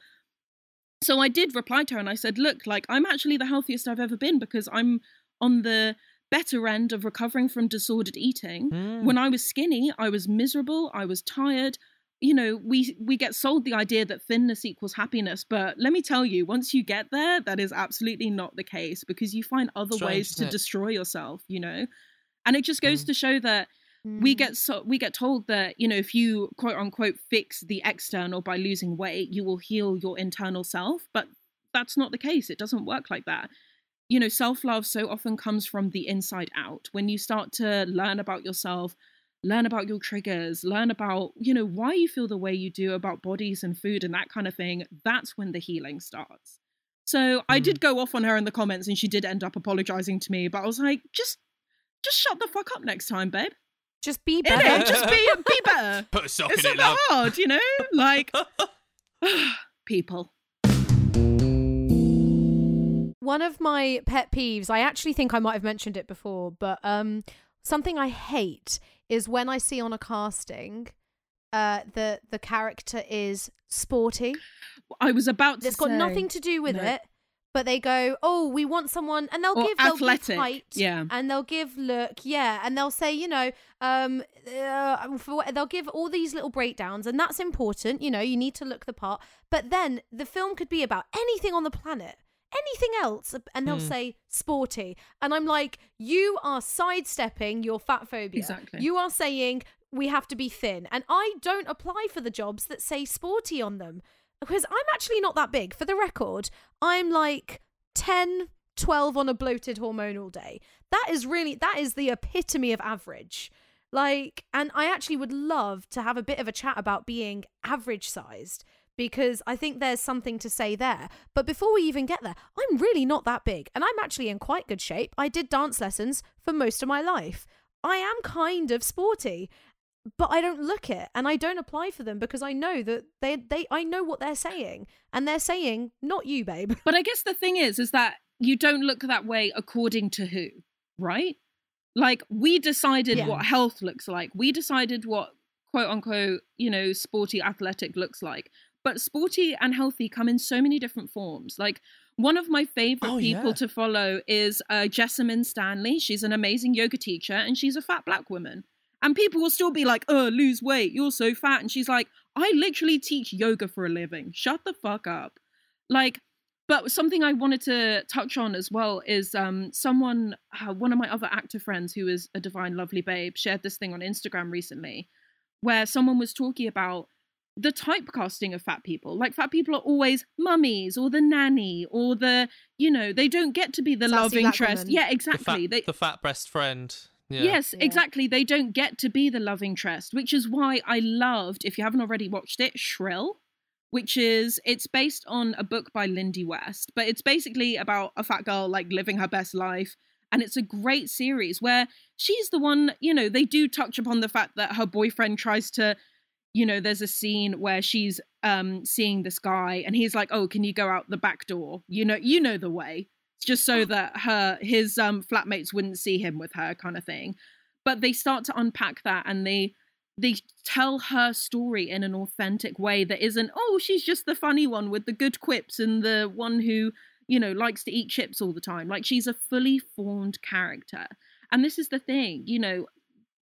So I did reply to her and I said, look, like I'm actually the healthiest I've ever been because I'm on the better end of recovering from disordered eating. Mm. When I was skinny, I was miserable, I was tired. You know, we we get sold the idea that thinness equals happiness, but let me tell you, once you get there, that is absolutely not the case because you find other Strange, ways to it? destroy yourself, you know. And it just goes Mm. to show that we Mm. get so we get told that you know if you quote unquote fix the external by losing weight you will heal your internal self but that's not the case it doesn't work like that you know self-love so often comes from the inside out when you start to learn about yourself learn about your triggers learn about you know why you feel the way you do about bodies and food and that kind of thing that's when the healing starts so i Mm. did go off on her in the comments and she did end up apologizing to me but i was like just just shut the fuck up next time babe just be Innit? better. Just be be better. *laughs* put a sock It's in not it that love hard, you know? Like *laughs* *sighs* people. One of my pet peeves, I actually think I might have mentioned it before, but um something I hate is when I see on a casting uh the the character is sporty. I was about to It's got nothing to do with no. it. But they go, oh, we want someone, and they'll Or give they'll athletic, give height, yeah. and they'll give look, yeah, and they'll say, you know, um, uh, for they'll give all these little breakdowns, and that's important. You know, you need to look the part. But then the film could be about anything on the planet, anything else, and they'll Hmm. say sporty, and I'm like, you are sidestepping your fat phobia. Exactly. You are saying we have to be thin, and I don't apply for the jobs that say sporty on them because I'm actually not that big. For the record, I'm like 10, 12 on a bloated hormonal day. That is really, that is the epitome of average. Like, and I actually would love to have a bit of a chat about being average sized because I think there's something to say there. But before we even get there, I'm really not that big and I'm actually in quite good shape. I did dance lessons for most of my life. I am kind of sporty, but I don't look it and I don't apply for them because I know that they they I know what they're saying and they're saying not you, babe. But I guess the thing is, is that you don't look that way according to who, right? Like we decided Yeah. what health looks like. We decided what quote unquote, you know, sporty athletic looks like. But sporty and healthy come in so many different forms. Like one of my favorite Oh, people yeah. to follow is uh, Jessamyn Stanley. She's an amazing yoga teacher and she's a fat black woman. And people will still be like, oh, lose weight. You're so fat. And she's like, I literally teach yoga for a living. Shut the fuck up. Like, but something I wanted to touch on as well is um, someone, uh, one of my other actor friends who is a divine, lovely babe, shared this thing on Instagram recently where someone was talking about the typecasting of fat people. Like, fat people are always mummies or the nanny or the, you know, they don't get to be the Sassy love interest. woman. Yeah, The exactly. fat, They, the fat breast friend. Yeah. Yes, Yeah. exactly. They don't get to be the love interest, which is why I loved, if you haven't already watched it, Shrill, which is it's based on a book by Lindy West, but it's basically about a fat girl like living her best life. And it's a great series where she's the one, you know, they do touch upon the fact that her boyfriend tries to, you know, there's a scene where she's um seeing this guy and he's like, Oh, can you go out the back door? You know, you know the way. It's just so that her his um flatmates wouldn't see him with her kind of thing. But they start to unpack that and they they tell her story in an authentic way that isn't oh she's just the funny one with the good quips and the one who you know likes to eat chips all the time. Like she's a fully formed character. And this is the thing you know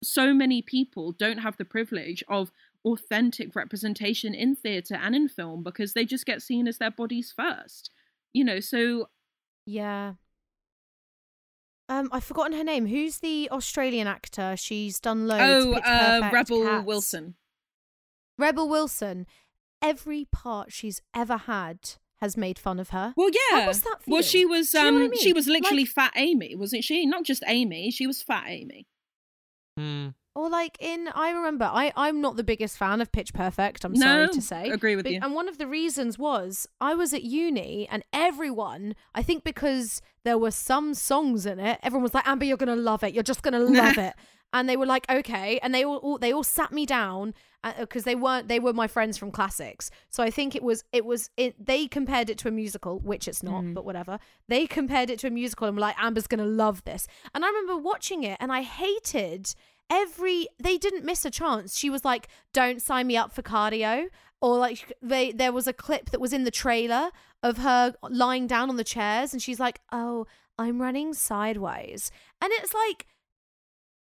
so many people don't have the privilege of authentic representation in theatre and in film because they just get seen as their bodies first you know so Yeah. Um, I've forgotten her name. Who's the Australian actor? She's done loads. Oh, Pitch uh, Perfect, Rebel Cats. Wilson. Rebel Wilson. Every part she's ever had has made fun of her. Well, yeah. How does that for Well, feel? she was Do you know um what I she was literally Like- Fat Amy, wasn't she? Not just Amy, she was Fat Amy. Hmm. Or like in, I remember, I I'm not the biggest fan of Pitch Perfect. I'm sorry to say. agree with But- you. And one of the reasons was I was at uni and everyone, I think because there were some songs in it, everyone was like, Amber, you're gonna love it. You're just gonna *laughs* love it. And they were like, okay. And they all, all they all sat me down because they weren't they were my friends from classics. So I think it was it was it. They compared it to a musical, which it's not, Mhm. but whatever. They compared it to a musical and were like, Amber's gonna love this. And I remember watching it and I hated every they didn't miss a chance she was like don't sign me up for cardio or like they there was a clip that was in the trailer of her lying down on the chairs and she's like oh i'm running sideways and it's like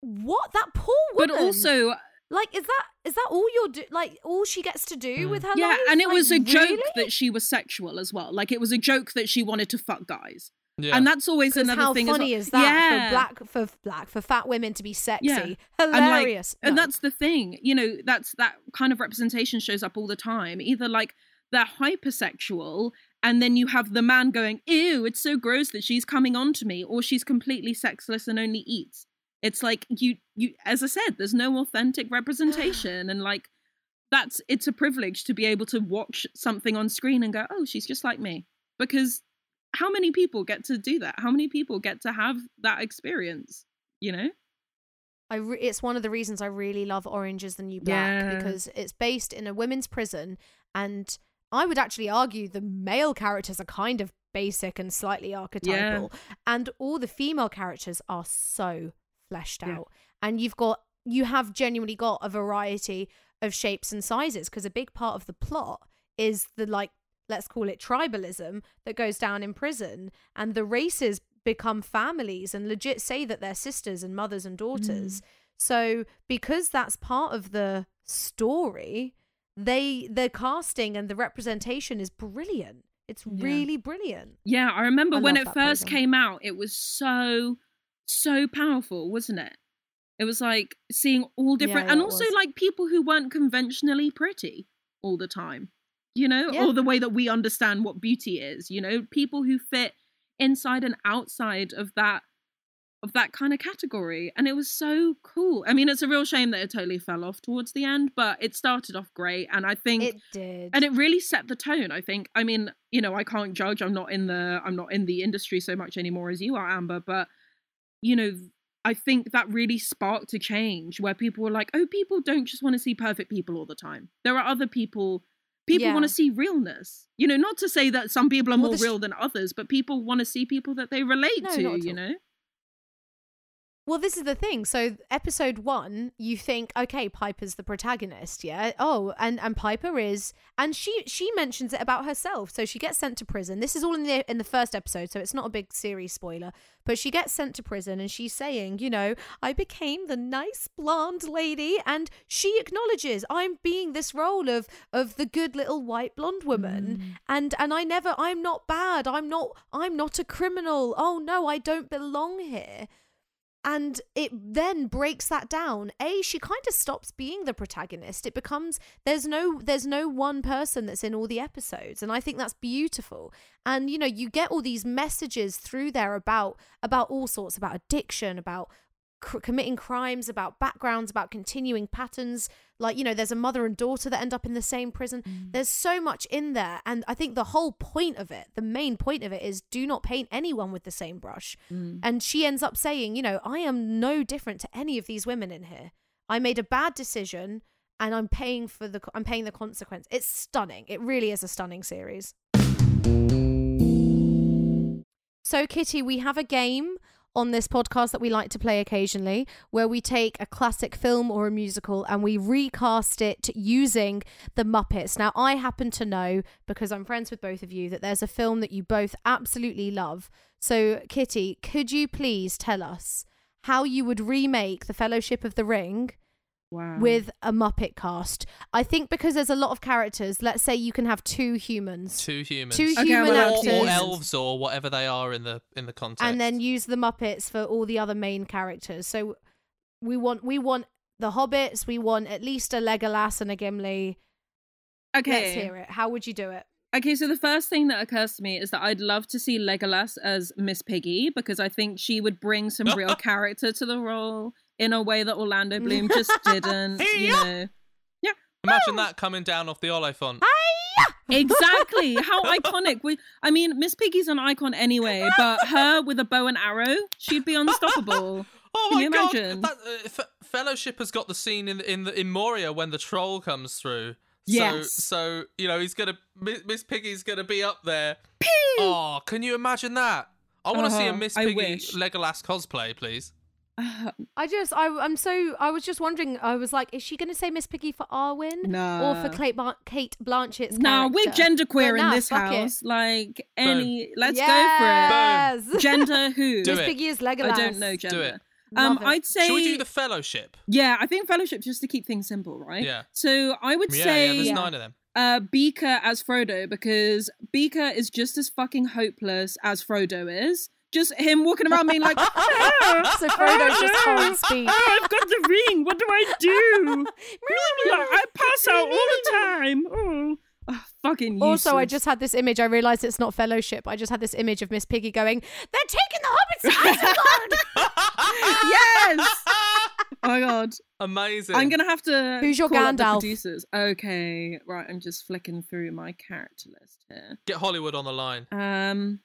what that poor woman But also, like is that is that all you're do like all she gets to do Hmm. with her yeah, life and it Like, was a joke really? that she was sexual as well. Like it was a joke that she wanted to fuck guys. Yeah. And that's always another how thing funny as is that yeah. for black for black for fat women to be sexy. Yeah. And, like, hilarious. and that's the thing you know that's that kind of representation shows up all the time. Either like they're hypersexual and then you have the man going ew it's so gross that she's coming on to me or she's completely sexless and only eats. It's like you you as i said there's no authentic representation. *sighs* And like that's it's a privilege to be able to watch something on screen and go oh she's just like me. Because how many people get to do that how many people get to have that experience you know I re- it's one of the reasons I really love Orange is the New Black Yeah. because it's based in a women's prison and I would actually argue the male characters are kind of basic and slightly archetypal and all the female characters are so fleshed Yeah. out and you've got you have genuinely got a variety of shapes and sizes because a big part of the plot is the like let's call it tribalism that goes down in prison and the races become families and legit say that they're sisters and mothers and daughters mm. so because that's part of the story they the casting and the representation is brilliant it's Yeah. really brilliant Yeah, I remember I when it first program. came out, it was so, so powerful, wasn't it? It was like seeing all different, Yeah, and also like people who weren't conventionally pretty all the time, you know, Yeah. or the way that we understand what beauty is, you know, people who fit inside and outside of that of that kind of category. And it was so cool. I mean it's a real shame that it totally fell off towards the end but it started off great and i think It did. and it really set the tone i think. I mean you know i can't judge. I'm not in the i'm not in the industry so much anymore as you are amber but you know i think that really sparked a change where people were like oh people don't just want to see perfect people all the time. There are other people people Yeah. want to see realness. You know not to say that some people are Well, more the sh- real than others but people want to see people that they relate No, to you know Well, this is the thing. So, episode one, you think, okay, Piper's the protagonist, yeah. Oh, and and Piper is, and she she mentions it about herself. So she gets sent to prison. This is all in the in the first episode, so it's not a big series spoiler. But she gets sent to prison, and she's saying, you know, I became the nice blonde lady, and she acknowledges I'm being this role of of the good little white blonde woman, mm. and and I never, I'm not bad. I'm not, I'm not a criminal. Oh no, I don't belong here and it then breaks that down. A she kind of stops being the protagonist. It becomes there's no there's no one person that's in all the episodes. And i think that's beautiful. And you know you get all these messages through there about about all sorts about addiction about committing crimes about backgrounds about continuing patterns. Like you know there's a mother and daughter that end up in the same prison. Mm. There's so much in there and i think the whole point of it the main point of it is do not paint anyone with the same brush. Mm. And she ends up saying you know i am no different to any of these women in here. I made a bad decision and i'm paying for the i'm paying the consequence. It's stunning. It really is a stunning series. So kitty we have a game on this podcast that we like to play occasionally where we take a classic film or a musical and we recast it using the Muppets. Now, I happen to know, because I'm friends with both of you, that there's a film that you both absolutely love. So, Kitty, could you please tell us how you would remake The Fellowship of the Ring wow with a Muppet cast? I think because there's a lot of characters, let's say you can have two humans. Two humans. Two Okay, human well, or, actors or elves or whatever they are in the in the context. and then use the Muppets for all the other main characters. So we want we want the hobbits, we want at least a Legolas and a Gimli. okay Let's hear it. How would you do it? Okay, so the first thing that occurs to me is that I'd love to see Legolas as Miss Piggy because I think she would bring some real *laughs* character to the role in a way that Orlando Bloom *laughs* just didn't. You know, Yeah. Imagine that coming down off the Oliphaunt. exactly how *laughs* iconic. We, I mean, Miss Piggy's an icon anyway, but her with a bow and arrow, she'd be unstoppable. *laughs* Oh Can my you god! imagine? That, uh, F- Fellowship has got the scene in in the, in Moria when the troll comes through. Yes. So so you know he's gonna Miss Piggy's gonna be up there. Oh, can you imagine that? I want to see a Uh-huh, Miss Piggy wish. Legolas cosplay, please. *laughs* I just I I'm so I was just wondering. I was like, is she going to say Miss Piggy for Arwen no. or for Kate, Bar- Cate Blanchett's? No, we're character? genderqueer But in nah, this fuck it. house. Like any, let's go for it. Boom. Gender *laughs* who? Do Miss. Piggy is Legolas. I don't know gender. it. Um, it. I'd say Should we do the Fellowship? Yeah, I think fellowship just to keep things simple, right? Yeah. So I would Yeah, say yeah. There's Yeah. nine of them. uh Beaker as Frodo because Beaker is just as fucking hopeless as Frodo is. Just him walking around being like, *laughs* "Ah, So Frodo oh, just no. can't speak. Oh, I've got the ring. What do I do? *laughs* I pass out all the time. Oh, Oh, fucking Also, I just had this image. I realised it's not Fellowship. I just had this image of Miss Piggy going, "They're taking the hobbits *laughs* to Isengard." yes. Oh my god. Amazing. I'm gonna have to. Who's your call up the Gandalf? producers. Okay, right. I'm just flicking through my character list here. get Hollywood on the line. Um, The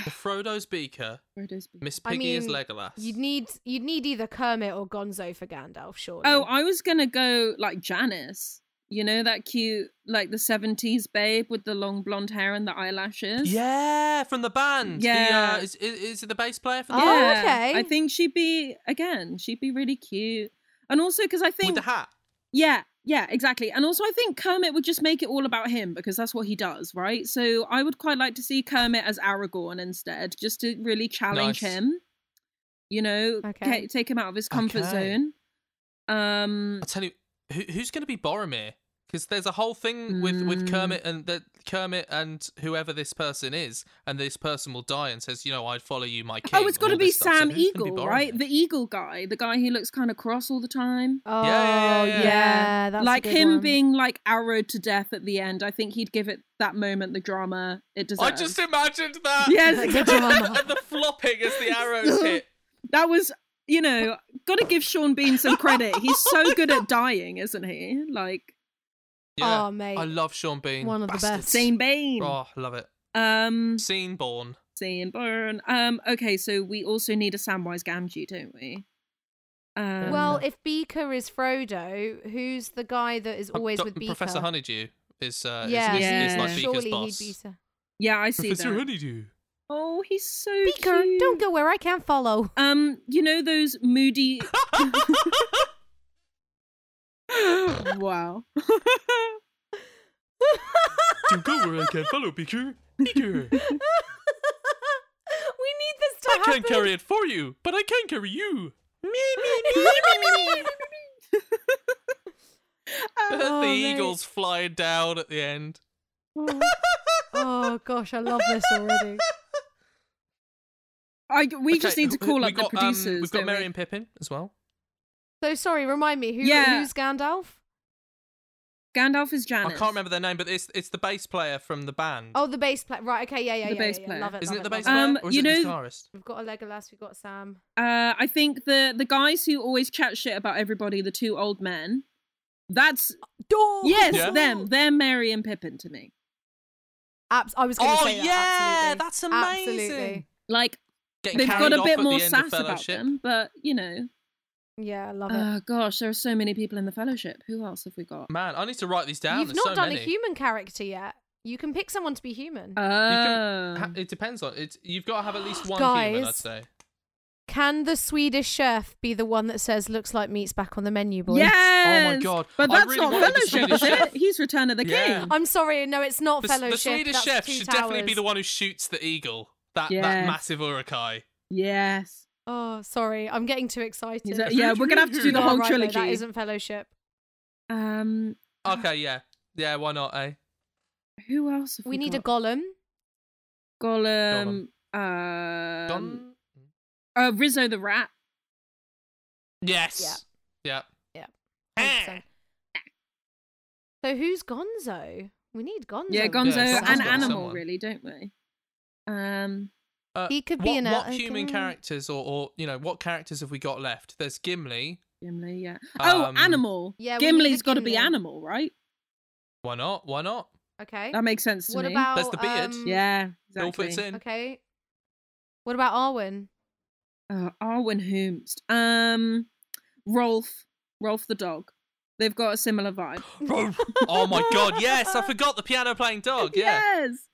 Frodo's Beaker, *sighs* Frodo's Beaker. Miss I Piggy is Legolas. You'd need you'd need either Kermit or Gonzo for Gandalf, surely. Oh, I was gonna go like Janice. You know that cute, like the '70s babe with the long blonde hair and the eyelashes. Yeah, from the band. The, Yeah. uh, is, is, is it the bass player for the Oh, band? okay. I think she'd be again. She'd be really cute, and also because I think With the hat. Yeah, yeah, exactly. And also, I think Kermit would just make it all about him because that's what he does, right? So I would quite like to see Kermit as Aragorn instead, just to really challenge Nice. him. You know, Okay. ta- take him out of his comfort Okay. zone. Um, I'll tell you, who, who's going to be Boromir? Because there's a whole thing with with Mm. Kermit and the Kermit and whoever this person is, and this person will die and says, you know, I'd follow you, my king. Oh, it's and got to be this stuff. So Sam be Eagle, Boromir? right? The Eagle guy, the guy who looks kind of cross all the time. Oh, yeah, yeah, yeah. that's a like good him one. being like arrowed to death at the end. I think he'd give it that moment the drama it deserves. I just imagined that. *laughs* Yes. The drama. *laughs* and the flopping as the arrows *laughs* hit. that was, you know, got to give Sean Bean some credit. He's so good at dying, isn't he? Like Yeah. Oh, mate. I love Sean Bean. One of the best. Scene Bane. Oh, love it. Um, Scene born. Scene Burn. Um, okay, so we also need a Samwise Gamgee, don't we? Um, well, if Beaker is Frodo, who's the guy that is Uh, always Doc- with Beaker? Professor Honeydew is uh Yeah, is, is, Yeah. is like Beaker's surely boss. he'd be. So- yeah, I see Professor that. Honeydew. Oh, he's so Beaker, cute. don't go where I can't follow. Um, you know those moody. *laughs* *laughs* wow. Don't go where I can follow Beaker. Beaker. we need this to I happen. can't carry it for you, but I can carry you. Me, Um, *laughs* *laughs* the Oh, mate. eagles flying down at the end. Oh gosh, I love this already. I, we just need to call we up got, the um, producers. we've got don't we? And Pippin as well. So sorry, remind me who Yeah. who's Gandalf? Gandalf is Janice. I can't remember their name, but it's it's the bass player from the band. Oh, the bass player. Right. Okay. Yeah. Yeah. The yeah, bass yeah, player. yeah. Love it. Isn't love it the bass player? Um, or is you it the know- guitarist? We've got a Legolas. We've got Sam. Uh, I think the the guys who always chat shit about everybody, the two old men. That's Door. yes, Yeah. them. They're Merry and Pippin to me. Abs- I was going to Oh say that. yeah, absolutely. that's amazing. Absolutely. Like Getting they've got a bit more the end of sass about them, but you know. Yeah, I love it. Oh gosh, there are so many people in the Fellowship. Who else have we got? Man, I need to write these down. You've There's not so done many. a human character yet. You can pick someone to be human. Oh, Ha- It depends on it. You've got to have at least one human, I'd say. Can the Swedish chef be the one that says "looks like meat's back on the menu, boys"? yes. Oh my god. But I that's really not wanted the Fellowship, is it? He's Return of the Yeah. I'm sorry, no, it's not The, Fellowship. the Swedish That's chef Two should definitely be the one who shoots the eagle. That that massive Uruk-hai. Yes. Oh, sorry, I'm getting too excited. He's a- yeah, we're gonna have to do the You *laughs* are whole right, though, trilogy. That isn't Fellowship. Um, Okay, yeah, yeah. Why not? Eh? who else? Have we, We need a got? Gollum. Gollum. Um, Gon- uh, Rizzo the Rat. Yes. Yeah. 100%. So who's Gonzo? We need Gonzo. Yeah, Gonzo this. someone's and got Animal, someone. really, don't we? Um, Uh, He could what, be an What human okay. characters, or, or you know, what characters have we got left? There's Gimli. Gimli, yeah. Oh, Um, Animal. Yeah, we need a Gimli's got to be Animal, right? Why not? Why not? Okay. That makes sense to what me. about There's the beard. um, yeah, It all exactly. fits in. Okay. What about Arwen? Uh, Arwen Hoomst. Um, Rowlf. Rowlf the dog. They've got a similar vibe. *gasps* oh my god, yes! I forgot the piano playing dog. Yeah. *laughs* Yes.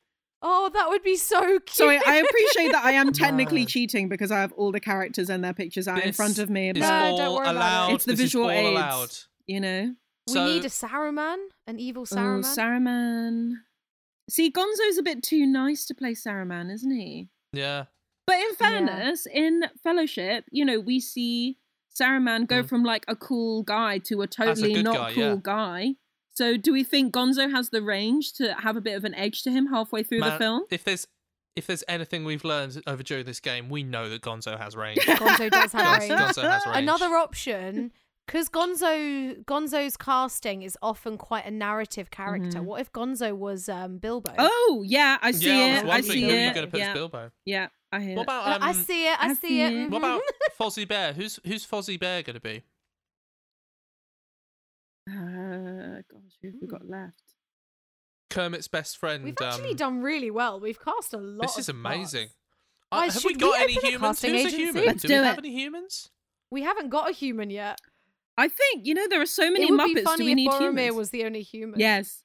Oh, that would be so cute. Sorry, I appreciate that I am *laughs* technically Mad. cheating because I have all the characters and their pictures out in front of me. It's But, No, don't all worry about it. It's the This is visual all aids. allowed. you know. we need a Saruman, an evil Oh, Saruman. Saruman. See, Gonzo's a bit too nice to play Saruman, isn't he? Yeah. But in fairness, in Fellowship, you know, we see Saruman go Mm. from like a cool guy to a totally good not guy, cool yeah. guy. So, do we think Gonzo has the range to have a bit of an edge to him halfway through the film? If there's if there's anything we've learned over during this game, we know that Gonzo has range. *laughs* Gonzo does have Gonzo, range. Gonzo has range. Another option, because Gonzo Gonzo's casting is often quite a narrative character. Mhm. What if Gonzo was um, Bilbo? Oh, yeah, I see yeah, I it. was I see who you're it. going to put yeah, as Bilbo. yeah, I hear What about um, I see it. I, I see, see it. it. what about *laughs* Fozzie Bear? Who's who's Fozzie Bear going to be? Uh, gosh, who have we Hmm. got left? Kermit's best friend. We've actually um, done really well. We've cast a lot. This of is amazing. Uh, have we got we any humans? casting Who's a agency? human? Let's do do we it. have any humans? We haven't got a human yet. I think you know there are so many it would Muppets. be Do we if need Boromir humans? was the only human. Yes.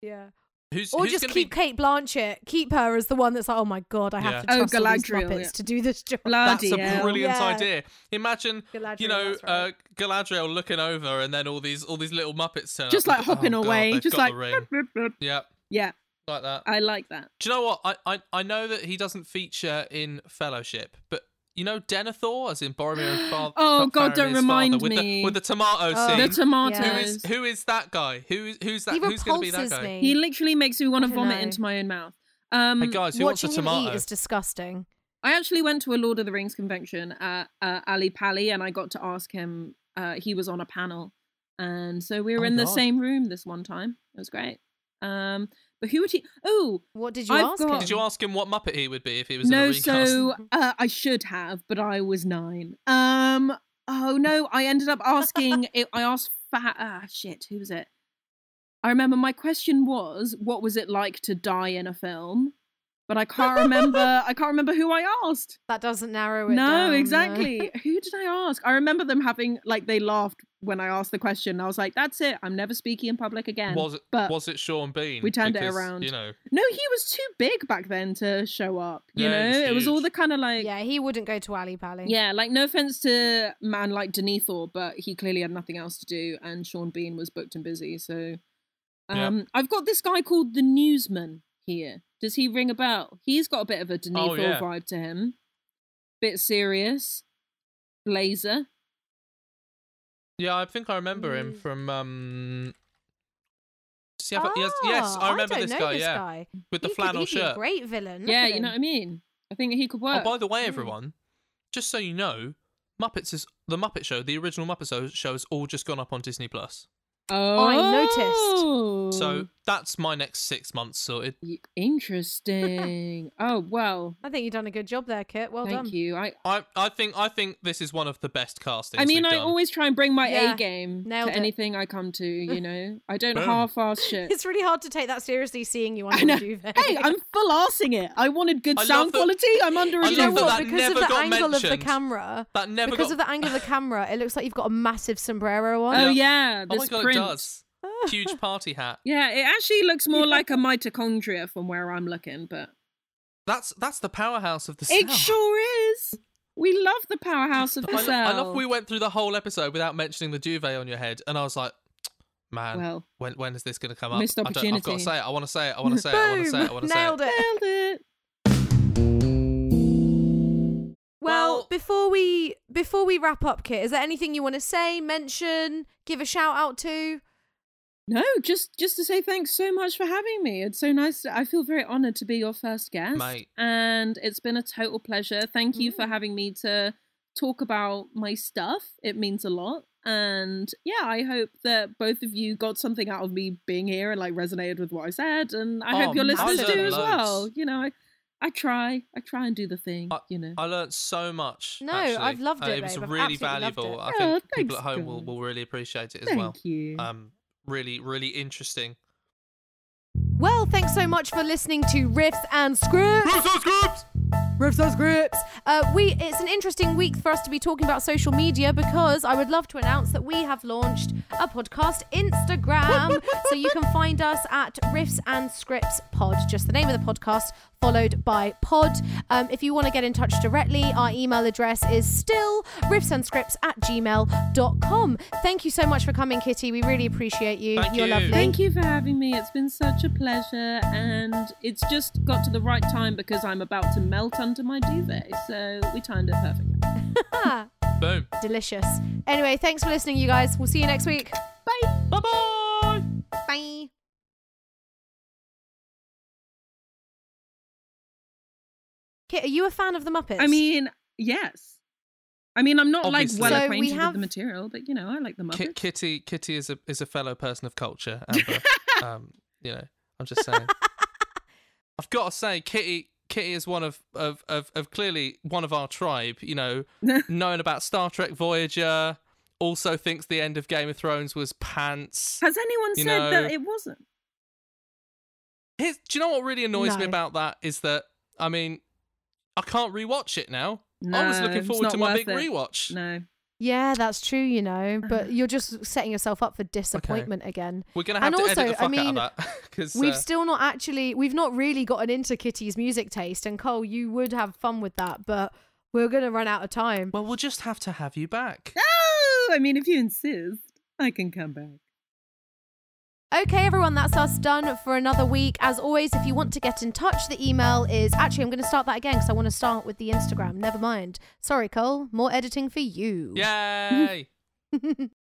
Yeah. Who's Or who's just keep be... Cate Blanchett. Keep her as the one that's like, oh my god, I have Yeah. to Oh, trust all these Galadriel, Muppets yeah. to do this job. Bloody That's a brilliant Yeah. idea. Imagine Galadriel, you know right. uh, Galadriel looking over, and then all these all these little Muppets turn Just up. like hopping oh, away, they've just like *laughs* yeah, yeah, like that. I like that. Do you know what? I, I I know that he doesn't feature in Fellowship, but you know Denethor, as in Boromir's *gasps* father. Oh, God, don't remind with me. The, with the tomato Oh. scene. The Yeah. tomatoes. who is who is that guy? Who who's that? he who's going to be that repulses guy? me. He literally makes me want to vomit know. into my own mouth. Um, Hey guys, who wants a Watching him eat is disgusting. I actually went to a Lord of the Rings convention at uh, Ali Pali, and I got to ask him. Uh, he was on a panel, and so we were Oh, in the same room this one time. It was great. Um, but who would he? Oh, What did you I've ask got- him? Did you ask him what Muppet he would be if he was in a no. So uh, I should have, but I was nine. Um. Oh no, I ended up asking. *laughs* it, I asked fat. Ah, shit. Who was it? I remember my question was, "What was it like to die in a film?" But I can't remember. I can't remember who I asked. That doesn't narrow it no, down. no. exactly. *laughs* Who did I ask? I remember them having like they laughed when I asked the question. I was like, "That's it. I'm never speaking in public again." was it but was it Sean Bean? we turned it around. You know, no, he was too big back then to show up. You Yeah, he was know, it was all the kind of like Yeah, he wouldn't go to Ali Pali. yeah, like no offense to man like Denethor, but he clearly had nothing else to do, and Sean Bean was booked and busy. So, Yeah. um, I've got this guy called the Newsman here. Does he ring a bell? He's got a bit of a Denethor Oh, yeah. vibe to him. Bit serious. Blazer. yeah, I think I remember him Mm. from. um does he have a, he has, yes, Ah, I remember don't this know guy. this yeah, guy. with the He could- flannel he'd be a shirt. great villain. Look yeah, you know what. I mean. I think he could work. Oh, by the way, Mm. everyone, just so you know, Muppets is the Muppet Show. The original Muppet Show, show has all just gone up on Disney Plus. oh, I noticed. So that's my next six months sorted. Interesting. *laughs* oh well, I think you've done a good job there, Kit. Well thank done. Thank you. I I, I think I think this is one of the best castings. I mean, we've I done. always try and bring my Yeah, A game nailed to it. anything I come to. You *laughs* know, I don't half-ass *laughs* shit. It's really hard to take that seriously, seeing you on under the duvet. hey, I'm full arsing it. I wanted good I sound that- quality. I'm under a I Do you know that what? that because of the got angle of the camera, that never because got. of the angle of the camera, it looks like you've got a massive sombrero on. Oh Yeah. yeah, oh my god, print. it does. Huge party hat. Yeah, it actually looks more like a mitochondria from where I'm looking, but That's that's the powerhouse of the it cell. sure is. We love the powerhouse of the I, lo- cell. I love we went through the whole episode without mentioning the duvet on your head, and I was like, man, Well, when when is this going to come up? missed I I've got to say it. I want to say it. I want to say it. I want to say it. I want to say Nailed it. it. nailed it. Well, Well- before we before we wrap up, Kit, is there anything you want to say, mention, give a shout out to? No, just just to say thanks so much for having me. It's so nice. I feel very honored to be your first guest, Mate. and it's been a total pleasure. Thank you for Mm. having me to talk about my stuff. It means a lot, and yeah, I hope that both of you got something out of me being here and like resonated with what I said, and I Oh, hope your listeners learned do as well. You know, I I try, I try and do the thing. you know, I learned so much. No, actually. I've loved Uh, it, It was babe. Really valuable. it. I Oh, think people at home will, will really appreciate it as thank well. Thank you. Um, really, really interesting. Well, thanks so much for listening to Riffs and Scripts. Riffs and Scripts. Riffs and Uh, we it's an interesting week for us to be talking about social media because I would love to announce that we have launched a podcast Instagram. *laughs* so you can find us at Riffs and Scripts Pod, just the name of the podcast, followed by Pod. Um, if you want to get in touch directly, our email address is still riffsandscripts at gmail.com. Thank you so much for coming, Kitty. We really appreciate you. Thank You're you. lovely. Thank you for having me. It's been such a pleasure, and it's just got to the right time because I'm about to melt under my duvet. So we timed it perfectly. *laughs* Boom. Delicious. Anyway, thanks for listening, you guys. We'll see you next week. Bye. Bye bye. Kit, are you a fan of the Muppets? I mean, yes. I mean, I'm not Obviously. like well So we acquainted have- with the material, but you know, I like the Ki- Muppets. Kitty, Kitty is a is a fellow person of culture. *laughs* Amber. um, you know, I'm just saying. *laughs* I've got to say, Kitty, Kitty is one of, of of of clearly one of our tribe. You know, *laughs* known about Star Trek Voyager. Also thinks the end of Game of Thrones was pants. Has anyone said know- that it wasn't? Here's, do you know what really annoys me about that is that I mean, I can't rewatch it now. No, I was looking it's forward not to my worth big it. rewatch. No. yeah, that's true, you know, *sighs* but you're just setting yourself up for disappointment again. We're gonna have And to also, edit the I fuck mean, out of that *laughs* because We've uh, still not actually, we've not really gotten into Kitty's music taste, and Cole, you would have fun with that, but we're gonna run out of time. well, we'll just have to have you back. Oh, I mean, if you insist, I can come back. Okay, everyone, that's us done for another week. As always, if you want to get in touch, the email is actually, I'm going to start that again because I want to start with the Instagram. Never mind. Sorry, Cole. More editing for you. Yay! *laughs*